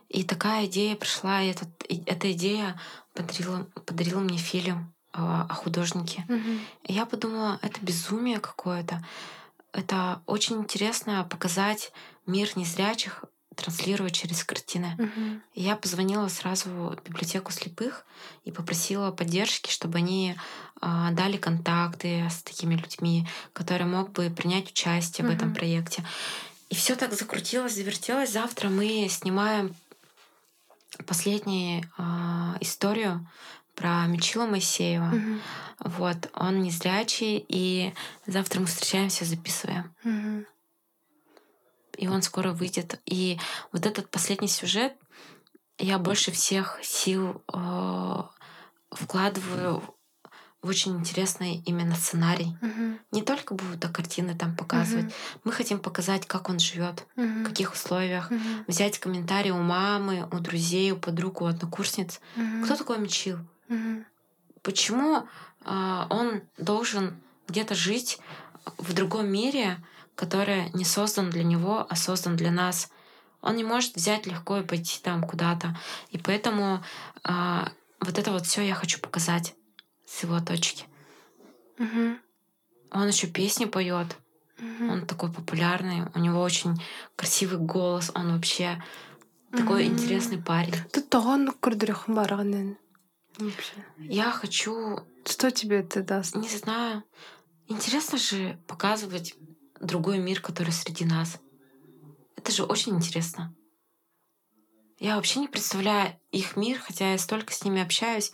B: И такая идея пришла, и этот, и эта идея подарила, подарила мне фильм а, о художнике. И я подумала, это безумие какое-то. Это очень интересно показать мир незрячих, транслируя через картины. И я позвонила сразу в библиотеку слепых и попросила поддержки, чтобы они а, дали контакты с такими людьми, которые мог бы принять участие в этом проекте. И все так закрутилось, завертелось. Завтра мы снимаем последнюю а, историю про Мичила Моисеева.
A: Мгм.
B: Вот, он незрячий, и завтра мы встречаемся, записываем.
A: Мгм.
B: И он скоро выйдет. И вот этот последний сюжет я больше всех сил э, вкладываю в очень интересный именно сценарий.
A: Мгм.
B: Не только будут а картины там показывать. Мы хотим показать, как он живет,
A: Мгм.
B: в каких условиях.
A: Мгм.
B: Взять комментарии у мамы, у друзей, у подруг, у однокурсниц.
A: Мгм.
B: Кто такой Мичил?
A: Мгм.
B: Почему а, он должен где-то жить в другом мире, который не создан для него, а создан для нас? Он не может взять легко и пойти там куда-то. И поэтому а, вот это вот все я хочу показать с его точки.
A: Мгм.
B: Он еще песни поет.
A: Мгм.
B: Он такой популярный. У него очень красивый голос. Он вообще такой
A: Мгм.
B: интересный парень.
A: Ты. Вообще.
B: Я хочу
A: Что тебе это даст?
B: Не знаю. Интересно же показывать другой мир, который среди нас. Это же очень интересно. Я вообще не представляю их мир, хотя я столько с ними общаюсь.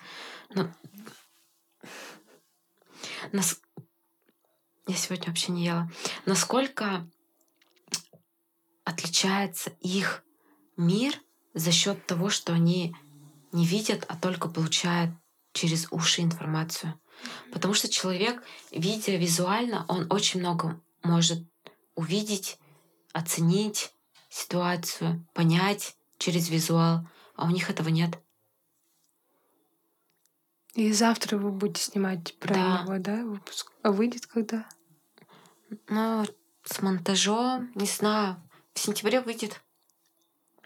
B: Но нас... я сегодня вообще не ела. Насколько отличается их мир за счет того, что они не видят, а только получают через уши информацию. Потому что человек, видя визуально, он очень много может увидеть, оценить ситуацию, понять через визуал, а у них этого нет.
A: И завтра вы будете снимать про
B: Да.
A: него, да, выпуск? А выйдет когда?
B: Но с монтажом, не знаю, в сентябре выйдет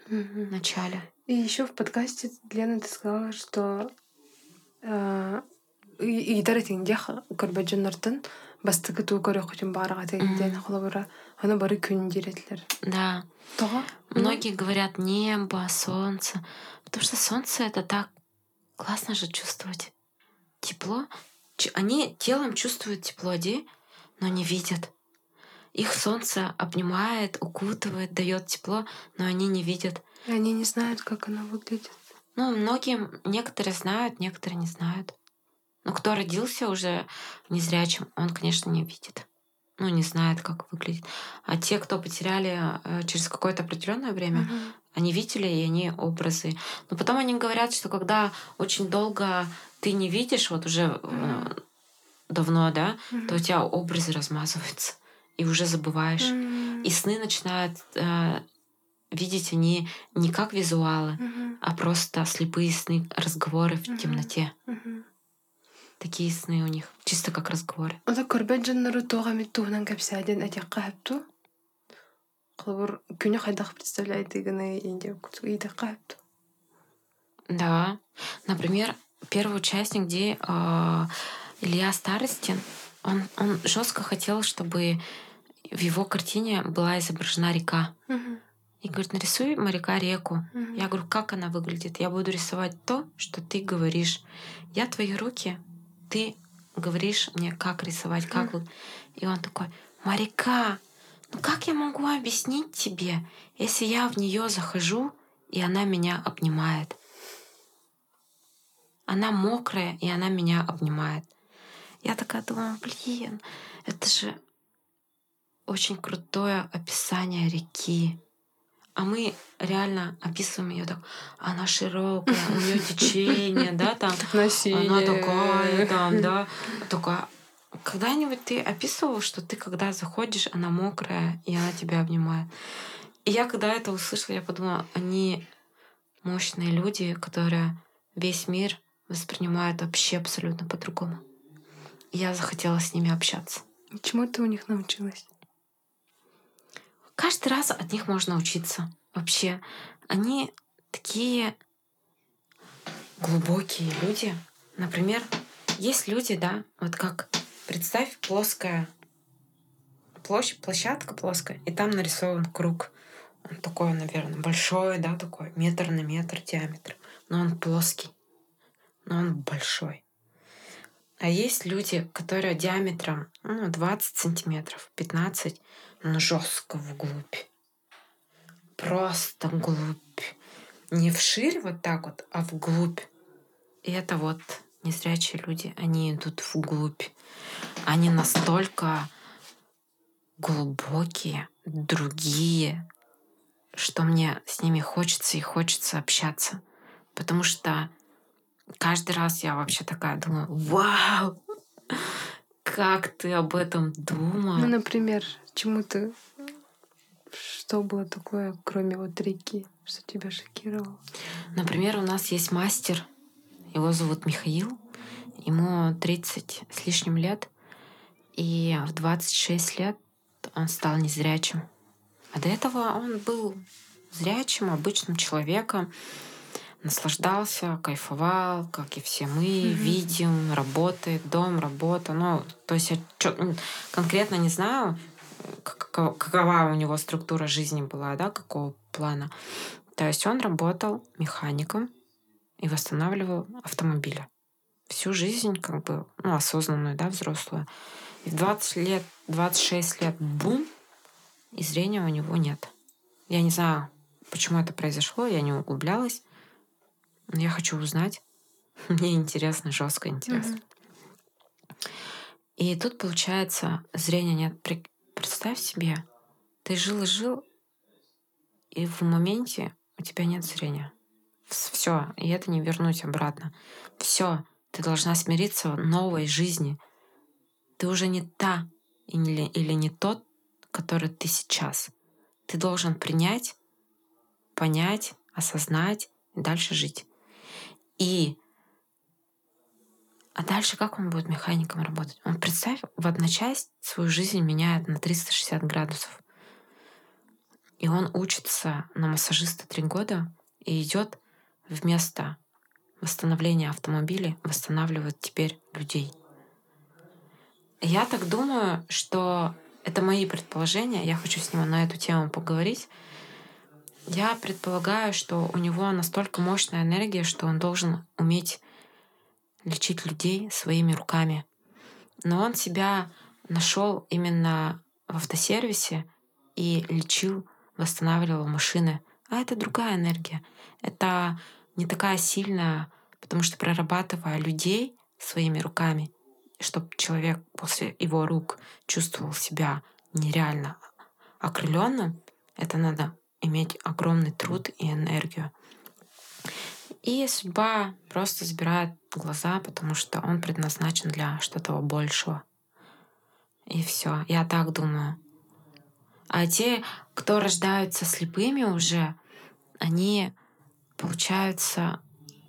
B: в
A: Мгм.
B: начале.
A: И еще в подкасте, Лена, ты сказала, что э, и идара теңде көрбөжөннөртөн бастыгы туу көрөк үчүн баарыга тегинден холобура аны бары күн диретлер.
B: Да.
A: Тога?
B: Многие говорят небо, солнце. Потому что солнце это так классно же чувствовать. Тепло. Они телом чувствуют тепло, де, но не видят. Их солнце обнимает, укутывает, дает тепло, но они не видят.
A: И они не знают, как оно выглядит.
B: Ну, многие, некоторые знают, некоторые не знают. Но кто родился уже незрячим, он, конечно, не видит. Ну, не знает, как выглядит. А те, кто потеряли э, через какое-то определенное время,
A: Мгм.
B: они видели, и они образы. Но потом они говорят, что когда очень долго ты не видишь, вот уже э, давно, да,
A: Мгм.
B: то у тебя образы размазываются, и уже забываешь.
A: М.
B: И сны начинают э, видеть они не как визуалы,
A: Мгм.
B: а просто слепые сны, разговоры в
A: Мгм.
B: темноте.
A: Мгм.
B: Такие сны у них, чисто как разговоры.
A: Ода көрбөжөннөрү тоога миттуунан кепсәден атякка хапту. Холобур күнү хайдах представляет иганы инде идакка хапту.
B: Да. Например, первый участник, где а, Илья Старостин, он, он жестко хотел, чтобы в его картине была изображена река.
A: Мгм.
B: и говорит, нарисуй моряка реку.
A: Мгм.
B: Я говорю, как она выглядит? Я буду рисовать то, что ты говоришь. Я твои руки, ты говоришь мне, как рисовать, как вы. И он такой, моряка, ну как я могу объяснить тебе, если я в нее захожу, и она меня обнимает? Она мокрая, и она меня обнимает. Я такая думаю, блин, это же очень крутое описание реки. А мы реально описываем ее так, она широкая, у нее течение, да, там,
A: На
B: она такая, там, да, такая. Когда-нибудь ты описывал, что ты когда заходишь, она мокрая, и она тебя обнимает. И я когда это услышала, я подумала, они мощные люди, которые весь мир воспринимают вообще абсолютно по-другому. И я захотела с ними общаться.
A: Чему ты у них научилась?
B: Каждый раз от них можно учиться. Вообще, они такие глубокие люди. Например, есть люди, да, вот как представь плоская площадь, площадка плоская, и там нарисован круг. Он такой, наверное, большой, да, такой, метр на метр диаметр. Но он плоский. Но он большой. А есть люди, которые диаметром ну, 20 сантиметров, 15, но жестко вглубь. Просто вглубь. Не вширь вот так вот, а вглубь. И это вот незрячие люди, они идут вглубь. Они настолько глубокие, другие, что мне с ними хочется и хочется общаться. Потому что каждый раз я вообще такая думаю, вау, как ты об этом думал?
A: Ну, например, чему ты... Что было такое, кроме вот реки, что тебя шокировало?
B: Например, у нас есть мастер, его зовут Михаил, ему 30 с лишним лет, и в 26 лет он стал незрячим. А до этого он был зрячим, обычным человеком, наслаждался, кайфовал, как и все мы,
A: Мгм.
B: видим, работает, дом, работа. Ну, то есть я чё- м, конкретно не знаю, какова у него структура жизни была, да, какого плана. То есть он работал механиком и восстанавливал автомобили. Всю жизнь, как бы, ну, осознанную, да, взрослую. И в 20 лет, 26 лет, бум, и зрения у него нет. Я не знаю, почему это произошло, я не углублялась. Но я хочу узнать. Мне интересно, жестко интересно.
A: Мгм.
B: И тут, получается, зрения нет. Представь себе, ты жил и жил, и в моменте у тебя нет зрения. Все, и это не вернуть обратно. Все, ты должна смириться в новой жизни. Ты уже не та или, или не тот, который ты сейчас. Ты должен принять, понять, осознать и дальше жить. И а дальше как он будет механиком работать? Он, представь, в одночасье свою жизнь меняет на 360 градусов. И он учится на массажиста три года и идет вместо восстановления автомобилей, восстанавливает теперь людей. Я так думаю, что это мои предположения. Я хочу с ним на эту тему поговорить. Я предполагаю, что у него настолько мощная энергия, что он должен уметь лечить людей своими руками. Но он себя нашел именно в автосервисе и лечил, восстанавливал машины. А это другая энергия. Это не такая сильная, потому что прорабатывая людей своими руками, чтобы человек после его рук чувствовал себя нереально окрыленным, это надо иметь огромный труд и энергию. И судьба просто забирает глаза, потому что он предназначен для что-то большего. И все. Я так думаю. А те, кто рождаются слепыми уже, они, получается,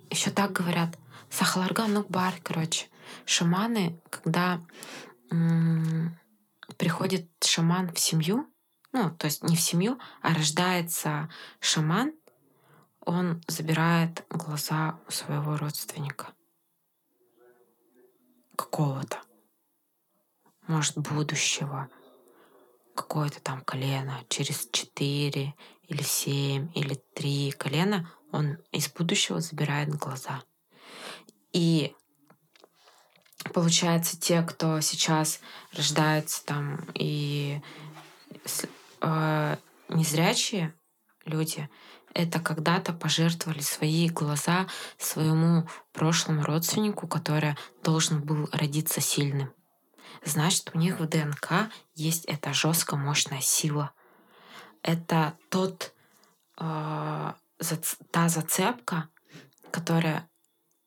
B: еще так говорят, Сахаларган Нукбар, короче. Шаманы, когда приходит шаман в семью, ну, то есть не в семью, а рождается шаман, он забирает глаза у своего родственника. Какого-то. Может, будущего. Какое-то там колено через четыре или семь, или три колена, он из будущего забирает глаза. И получается, те, кто сейчас рождается там и э, незрячие люди, это когда-то пожертвовали свои глаза своему прошлому родственнику, который должен был родиться сильным. Значит, у них в ДНК есть эта жестко мощная сила. Это тот, э, та зацепка, которая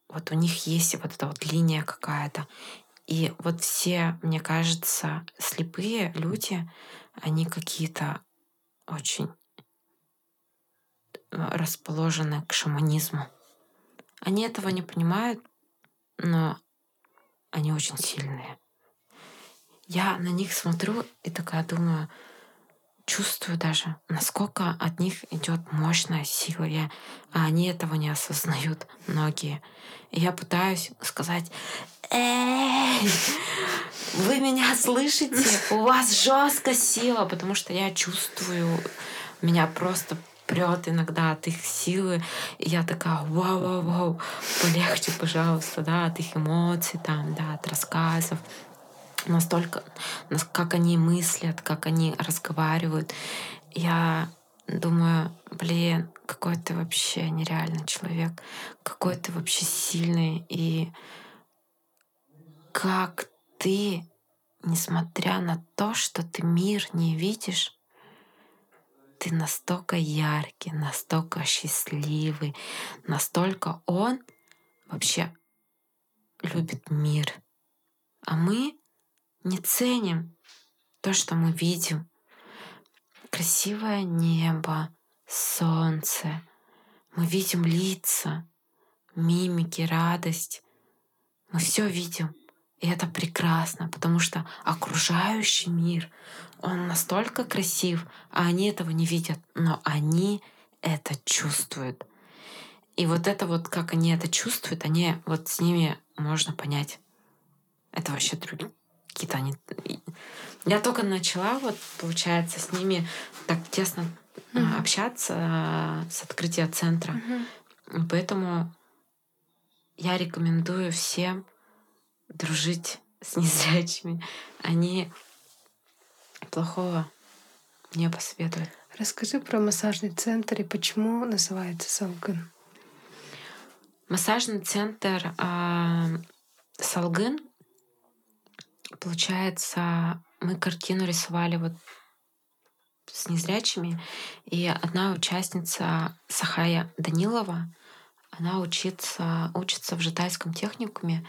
B: вот у них есть вот эта вот линия какая-то. И вот все, мне кажется, слепые люди, они какие-то очень расположены к шаманизму. Они этого не понимают, но они очень сильные. Я на них смотрю и такая думаю, чувствую даже, насколько от них идет мощная сила, я, а они этого не осознают, многие. И я пытаюсь сказать, эй, вы меня слышите? У вас жесткая сила, потому что я чувствую, меня просто прет иногда от их силы. И я такая, вау-вау-вау, полегче, пожалуйста, да, от их эмоций, там, да, от рассказов настолько, как они мыслят, как они разговаривают. Я думаю, блин, какой ты вообще нереальный человек, какой ты вообще сильный, и как ты, несмотря на то, что ты мир не видишь, ты настолько яркий, настолько счастливый, настолько он вообще любит мир. А мы не ценим то, что мы видим. Красивое небо, солнце. Мы видим лица, мимики, радость. Мы все видим. И это прекрасно, потому что окружающий мир, он настолько красив, а они этого не видят, но они это чувствуют. И вот это вот, как они это чувствуют, они вот с ними можно понять. Это вообще другие какие-то они... Я только начала, вот, получается, с ними так тесно mm-hmm. общаться а, с открытия центра. Mm-hmm. Поэтому я рекомендую всем дружить с незрячими. Они плохого не посоветуют.
A: Расскажи про массажный центр и почему называется Салгын.
B: Массажный центр э, Салгын Получается, мы картину рисовали вот с незрячими, и одна участница Сахая Данилова, она учится, учится в житайском техникуме,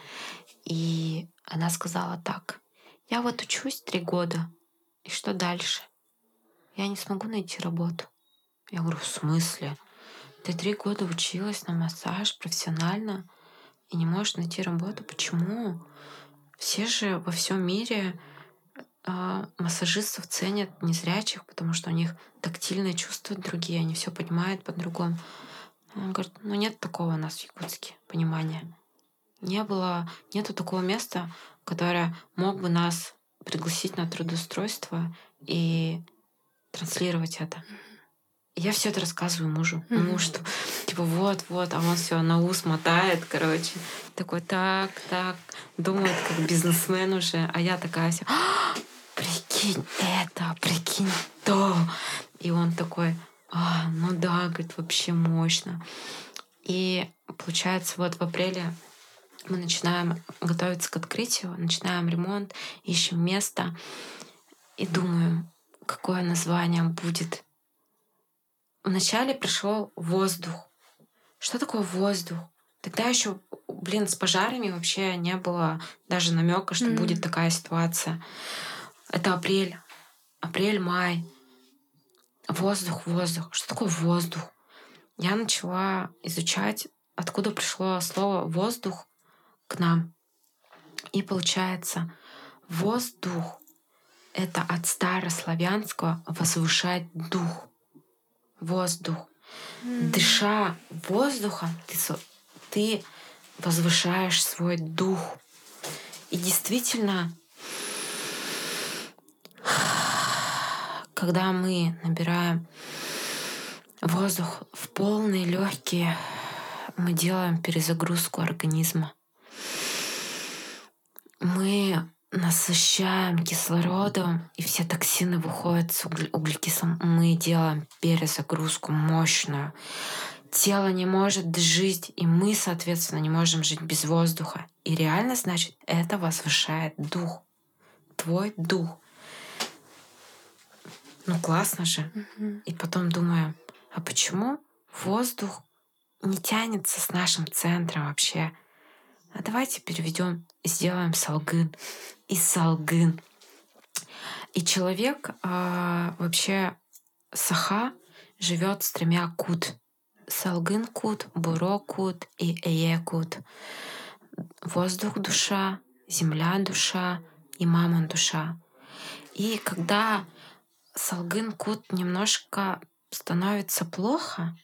B: и она сказала так, я вот учусь три года, и что дальше? Я не смогу найти работу. Я говорю, в смысле? Ты три года училась на массаж профессионально и не можешь найти работу. Почему? Все же во всем мире э, массажистов ценят незрячих, потому что у них тактильные чувства другие, они все понимают по-другому. Он говорит, ну нет такого у нас в Якутске понимания. Не было, нету такого места, которое мог бы нас пригласить на трудоустройство и транслировать это. И я все это рассказываю мужу. Mm-hmm. Муж, что типа вот, вот, а он все на ус мотает, короче. Такой, так, так, думает, как бизнесмен уже. А я такая вся, а, прикинь это, прикинь то. И он такой, а, ну да, говорит, вообще мощно. И получается, вот в апреле мы начинаем готовиться к открытию, начинаем ремонт, ищем место и думаю, какое название будет вначале пришел воздух. Что такое воздух? Тогда еще, блин, с пожарами вообще не было даже намека, что mm-hmm. будет такая ситуация. Это апрель, апрель-май. Воздух, воздух. Что такое воздух? Я начала изучать, откуда пришло слово воздух к нам. И получается, воздух — это от старославянского возвышать дух воздух. Mm. Дыша воздухом, ты, ты возвышаешь свой дух. И действительно, когда мы набираем воздух в полные легкие. Мы делаем перезагрузку организма. Мы насыщаем кислородом, и все токсины выходят с углекислым. Мы делаем перезагрузку мощную. Тело не может жить, и мы, соответственно, не можем жить без воздуха. И реально, значит, это возвышает дух. Твой дух. Ну классно же.
A: Мгм.
B: И потом думаю, а почему воздух не тянется с нашим центром вообще? А давайте переведем сделаем салгын. И салгын. И человек а, вообще саха живет с тремя кут. Салгын кут, буро кут и эе кут. Воздух душа, земля душа и мама душа. И когда Салгын Кут немножко становится плохо,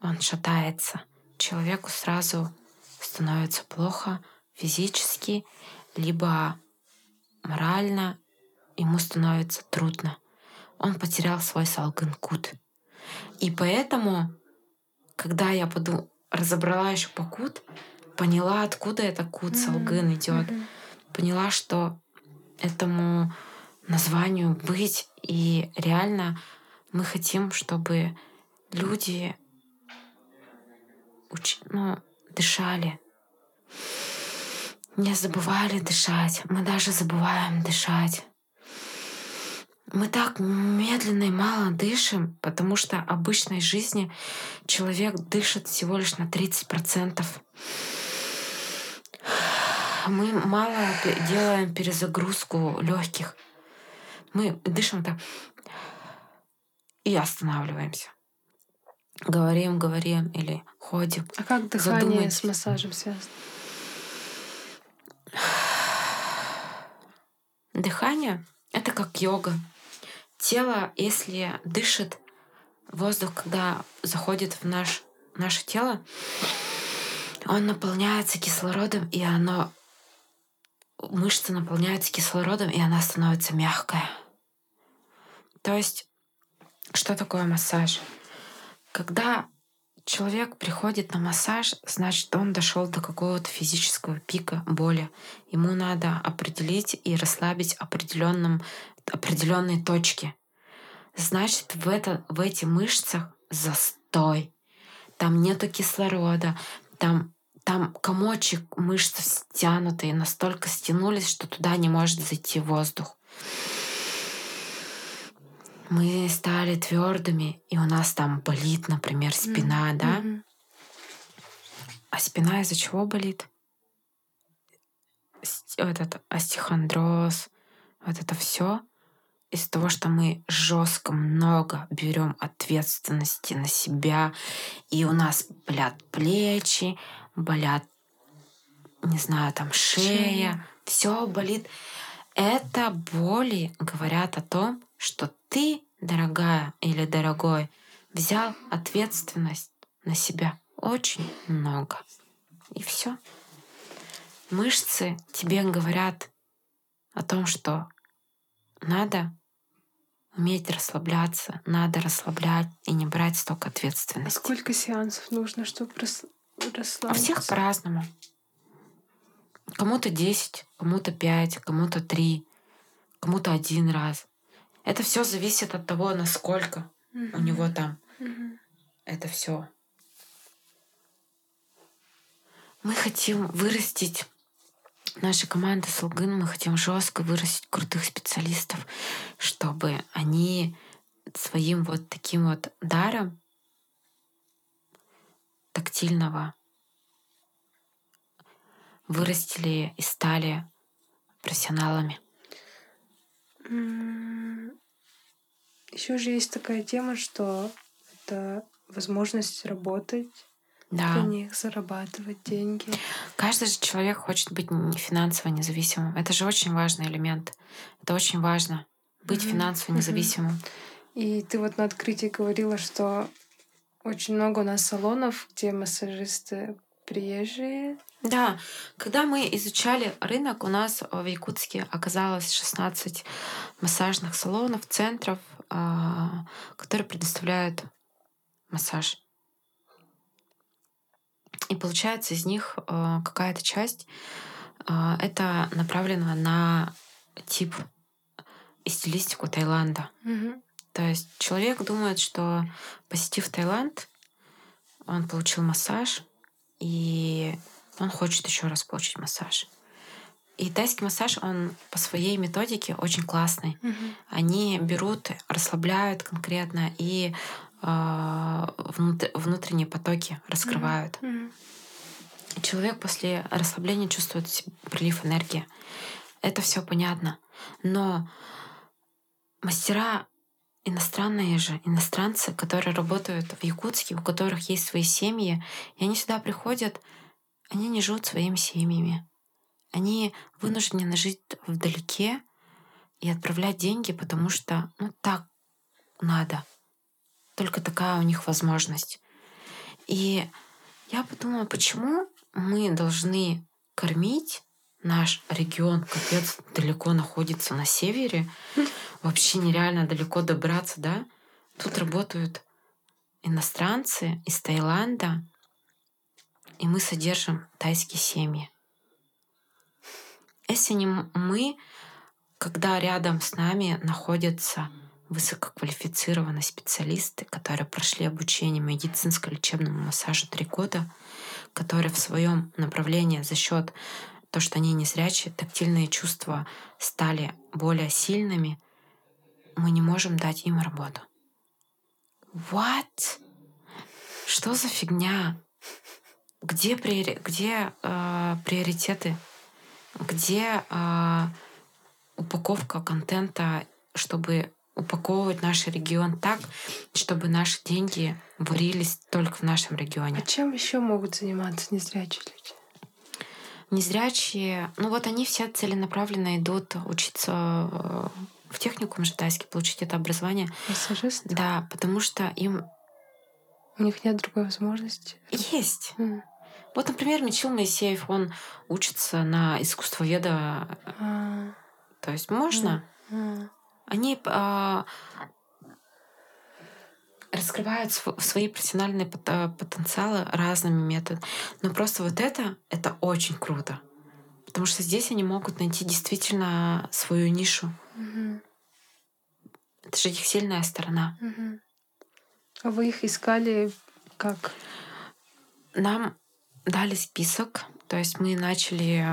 B: он шатается, человеку сразу становится плохо физически, либо морально, ему становится трудно. Он потерял свой Салгын Кут. И поэтому, когда я поду разобрала еще по Кут, поняла, откуда это Кут Салгын идет.
A: Мгм.
B: Поняла, что этому названию быть. И реально мы хотим, чтобы люди уч... ну, дышали. Не забывали дышать. Мы даже забываем дышать. Мы так медленно и мало дышим, потому что в обычной жизни человек дышит всего лишь на 30%. Мы мало делаем перезагрузку легких. Мы дышим так и останавливаемся. Говорим, говорим или ходим.
A: А как дыхание
B: Задумайтесь.
A: с массажем связано?
B: Дыхание — это как йога. Тело, если дышит, воздух, когда заходит в наш, наше тело, он наполняется кислородом, и оно мышцы наполняются кислородом, и она становится мягкая. То есть, что такое массаж? Когда человек приходит на массаж, значит, он дошел до какого-то физического пика боли. Ему надо определить и расслабить определенном, определенные точки. Значит, в, это, в этих мышцах застой. Там нету кислорода, там, там комочек мышц стянутые, настолько стянулись, что туда не может зайти воздух. Мы стали твердыми, и у нас там болит, например, спина, да?
A: Мгм.
B: А спина из-за чего болит? Этот остеохондроз, вот это все из-за того, что мы жестко много берем ответственности на себя, и у нас болят плечи, болят, не знаю, там шея,
A: Шея.
B: все болит. Это боли говорят о том, что ты, дорогая или дорогой, взял ответственность на себя очень много. И все. Мышцы тебе говорят о том, что надо уметь расслабляться, надо расслаблять и не брать столько
A: А
B: ответственности.
A: сколько сеансов нужно, чтобы рас...
B: А
A: расслабиться?
B: всех по-разному. Кому-то 10, кому-то 5, кому-то 3, кому-то один раз. Это все зависит от того, насколько у
A: Мгм.
B: него там
A: Мгм.
B: это все. Мы хотим вырастить наша команда Солгын, мы хотим жестко вырастить крутых специалистов, чтобы они своим вот таким вот даром тактильного вырастили и стали профессионалами.
A: Еще же есть такая тема, что это возможность работать
B: Да.
A: для них, зарабатывать деньги.
B: Каждый же человек хочет быть финансово независимым. Это же очень важный элемент. Это очень важно быть
A: Мгм,
B: финансово независимым.
A: И ты вот на открытии говорила, что очень много у нас салонов, где массажисты приезжие.
B: Да, когда мы изучали рынок, у нас в Якутске оказалось 16 массажных салонов, центров, а, которые предоставляют массаж. И получается из них э, какая-то часть э, это направлено на тип и стилистику Таиланда.
A: Мгм.
B: То есть человек думает, что посетив Таиланд, он получил массаж, и он хочет еще раз получить массаж. И тайский массаж, он по своей методике очень классный.
A: Мгм.
B: Они берут, расслабляют конкретно и э, внут- внутренние потоки раскрывают. И Человек после расслабления чувствует прилив энергии. Это все понятно. Но мастера иностранные же, иностранцы, которые работают в Якутске, у которых есть свои семьи, и они сюда приходят, они не живут своими семьями. Они вынуждены жить вдалеке и отправлять деньги, потому что ну так надо. Только такая у них возможность. И я подумала, почему мы должны кормить наш регион, капец, далеко находится на севере, вообще нереально далеко добраться, да? Тут работают иностранцы из Таиланда, и мы содержим тайские семьи. Если не мы, когда рядом с нами находятся высококвалифицированные специалисты, которые прошли обучение медицинско-лечебному массажу три года, которые в своем направлении за счет то, что они незрячие, тактильные чувства стали более сильными, мы не можем дать им работу. What? Что за фигня? Где, приори- где э, приоритеты? Где э, упаковка контента, чтобы упаковывать наш регион так, чтобы наши деньги варились только в нашем
A: А
B: регионе?
A: чем еще могут заниматься незрячие люди?
B: Незрячие, ну вот они все целенаправленно идут учиться э, в техникум же тайский, получить это образование.
A: Массажист?
B: Да, потому что им
A: У них нет другой возможности.
B: есть.
A: М.
B: Вот, например, Мичил Моисеев, он учится на искусствоведа.
A: А,
B: То есть можно.
A: а.
B: Они а, раскрывают св- свои профессиональные а, потенциалы разными методами. Но просто вот это, это очень круто. Потому что здесь они могут найти действительно свою нишу.
A: Мгм.
B: Это же их сильная сторона.
A: Мгм. А вы их искали как?
B: Нам дали список, то есть мы начали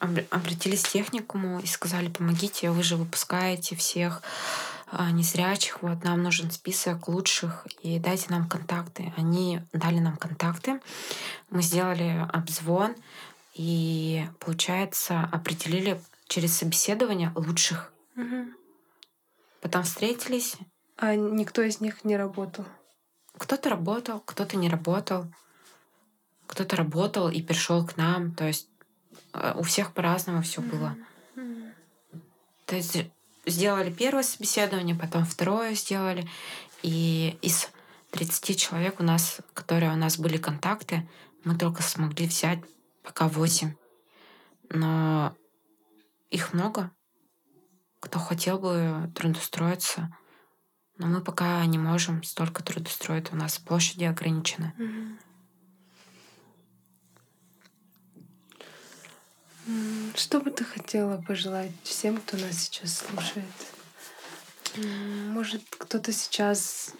B: обр- обратились к техникуму и сказали, помогите, вы же выпускаете всех а, незрячих, вот нам нужен список лучших и дайте нам контакты. Они дали нам контакты, мы сделали обзвон и, получается, определили через собеседование лучших.
A: Мгм.
B: Потом встретились,
A: А никто из них не работал?
B: Кто-то работал, кто-то не работал, кто-то работал и пришел к нам. То есть э, у всех по-разному все было.
A: М.
B: То есть сделали первое собеседование, потом второе сделали. И из 30 человек у нас, которые у нас были контакты, мы только смогли взять пока 8. Но их много. Кто хотел бы трудоустроиться, но мы пока не можем столько трудоустроить. У нас площади ограничены.
A: Мгм. Что бы ты хотела пожелать всем, кто нас сейчас слушает? Может, кто-то сейчас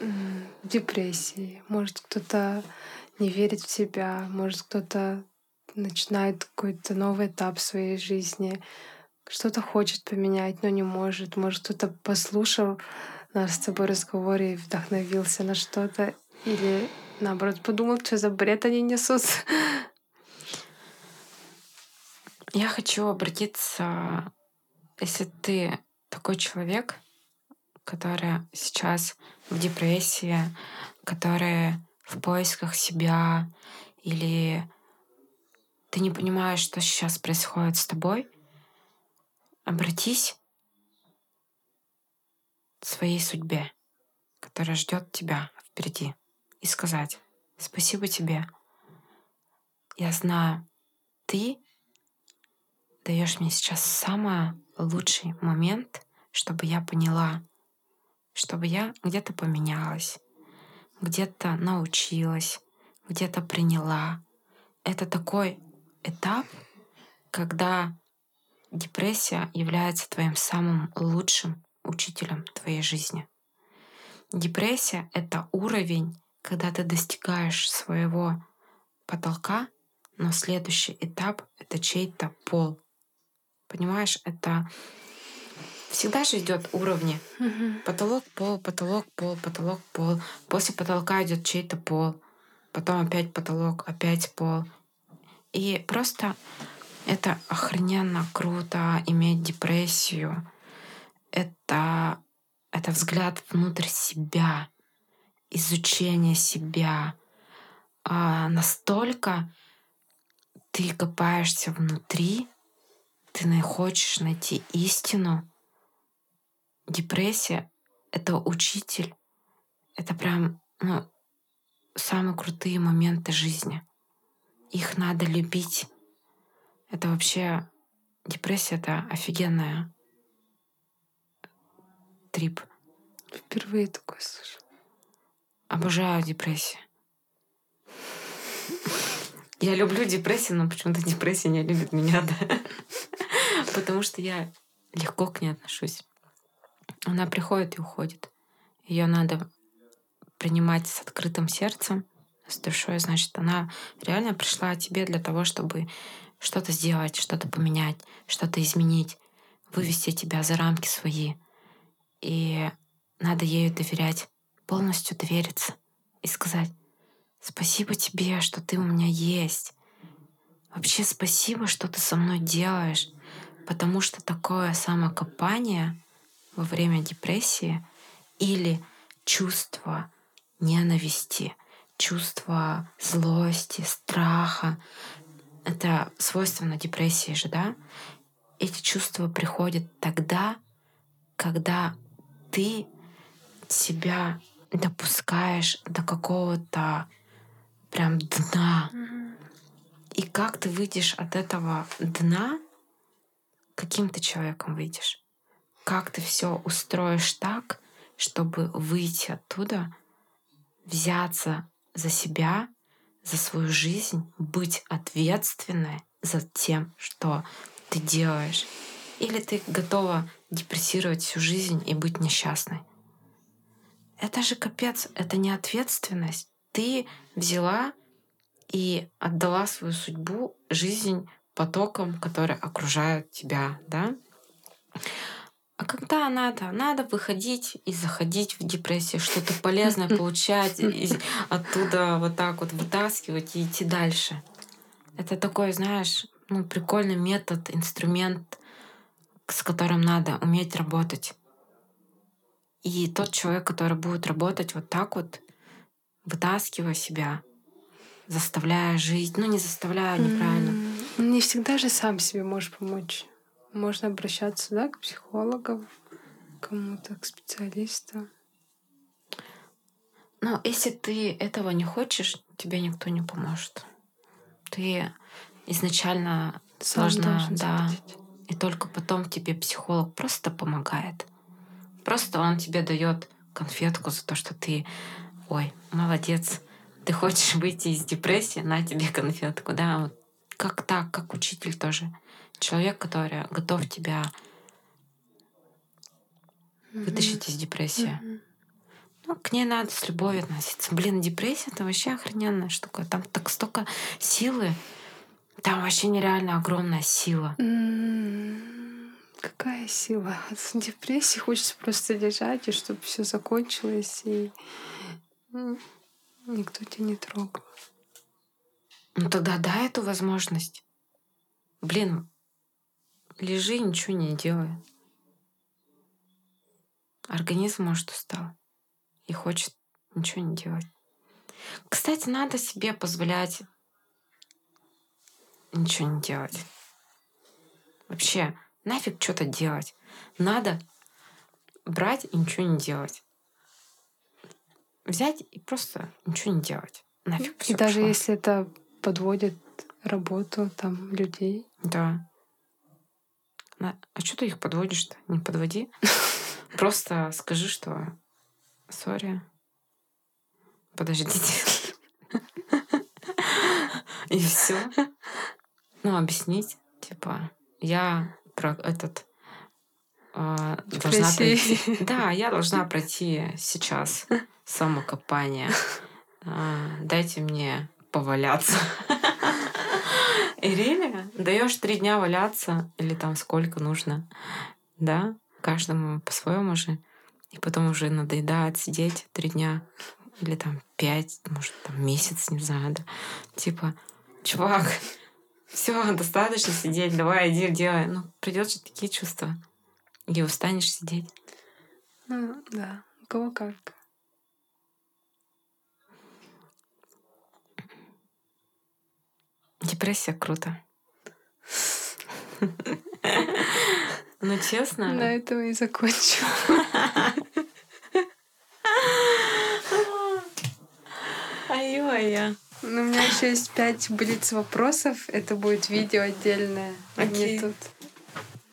A: в депрессии, может, кто-то не верит в себя, может, кто-то начинает какой-то новый этап своей жизни, что-то хочет поменять, но не может. Может, кто-то послушал наш с тобой разговор и вдохновился на что-то, или наоборот подумал, что за бред они несут.
B: Я хочу обратиться, если ты такой человек, который сейчас в депрессии, который в поисках себя, или ты не понимаешь, что сейчас происходит с тобой, обратись к своей судьбе, которая ждет тебя впереди, и сказать спасибо тебе. Я знаю, ты даешь мне сейчас самый лучший момент, чтобы я поняла, чтобы я где-то поменялась, где-то научилась, где-то приняла. Это такой этап, когда депрессия является твоим самым лучшим учителем твоей жизни. Депрессия — это уровень, когда ты достигаешь своего потолка, но следующий этап — это чей-то пол. Понимаешь, это всегда же идет уровни.
A: Мгм.
B: Потолок, пол, потолок, пол, потолок, пол. После потолка идет чей-то пол. Потом опять потолок, опять пол. И просто это охрененно круто иметь депрессию. Это, это взгляд внутрь себя, изучение себя. А настолько ты копаешься внутри, ты не хочешь найти истину. Депрессия — это учитель. Это прям ну, самые крутые моменты жизни. Их надо любить. Это вообще депрессия — это офигенная трип.
A: Впервые такое слышу.
B: Обожаю депрессию. Я люблю депрессию, но почему-то депрессия не любит меня, да. Потому что я легко к ней отношусь. Она приходит и уходит. Ее надо принимать с открытым сердцем, с душой. Значит, она реально пришла тебе для того, чтобы что-то сделать, что-то поменять, что-то изменить, вывести тебя за рамки свои. И надо ею доверять, полностью довериться и сказать, спасибо тебе, что ты у меня есть. Вообще спасибо, что ты со мной делаешь, потому что такое самокопание во время депрессии или чувство ненависти, чувство злости, страха, это свойственно депрессии же, да? Эти чувства приходят тогда, когда ты себя допускаешь до какого-то прям дна. И как ты выйдешь от этого дна, каким ты человеком выйдешь? Как ты все устроишь так, чтобы выйти оттуда, взяться за себя, за свою жизнь, быть ответственной за тем, что ты делаешь? Или ты готова депрессировать всю жизнь и быть несчастной? Это же капец, это не ответственность. Ты взяла и отдала свою судьбу, жизнь потокам, которые окружают тебя, да? А когда надо? Надо выходить и заходить в депрессию, что-то полезное получать, и оттуда вот так вот вытаскивать и идти дальше. Это такой, знаешь, ну, прикольный метод, инструмент, с которым надо уметь работать. И тот человек, который будет работать вот так вот, вытаскивая себя, заставляя жить, ну не заставляя неправильно.
A: М, Не всегда же сам себе можешь помочь. Можно обращаться, да, к психологам, кому-то, к специалистам.
B: Но если ты этого не хочешь, тебе никто не поможет. Ты изначально
A: Сам
B: должна, да,
A: захотеть.
B: и только потом тебе психолог просто помогает. Просто он тебе дает конфетку за то, что ты, ой, молодец, ты хочешь выйти из депрессии, на тебе конфетку, да, вот как так, как учитель тоже. Человек, который готов тебя вытащить из депрессии.
A: Мгм.
B: Ну, к ней надо с любовью относиться. Блин, депрессия это вообще охрененная штука. Там так столько силы. Там вообще нереально огромная сила.
A: М, Какая сила? От депрессии хочется просто лежать, и чтобы все закончилось, и никто тебя не трогал.
B: Ну тогда дай эту возможность. Блин, лежи, ничего не делай. Организм, может, устал и хочет ничего не делать. Кстати, надо себе позволять ничего не делать. Вообще, нафиг что-то делать. Надо брать и ничего не делать. Взять и просто ничего не делать. Нафиг
A: И
B: всё
A: даже
B: пошло.
A: если это подводит работу там людей.
B: Да. На- А что ты их подводишь-то? Не подводи. Просто скажи, что сори. подождите. И все. Ну, объяснить, типа, я про этот э, должна пройти. Да, я должна пройти сейчас самокопание. Э, дайте мне поваляться. Ирине даешь три дня валяться, или там сколько нужно, да, каждому по-своему же. И потом уже надоедает сидеть три дня или там пять, может, там месяц, не знаю, да. Типа, чувак, все, достаточно сидеть, давай, иди, делай. Ну, придет же такие чувства. И устанешь сидеть.
A: Ну, да, у кого как.
B: Депрессия круто. Ну, честно.
A: На этом и закончу.
B: Ай-ой-я.
A: Ну, у меня еще есть пять блиц вопросов. Это будет видео отдельное. Не тут.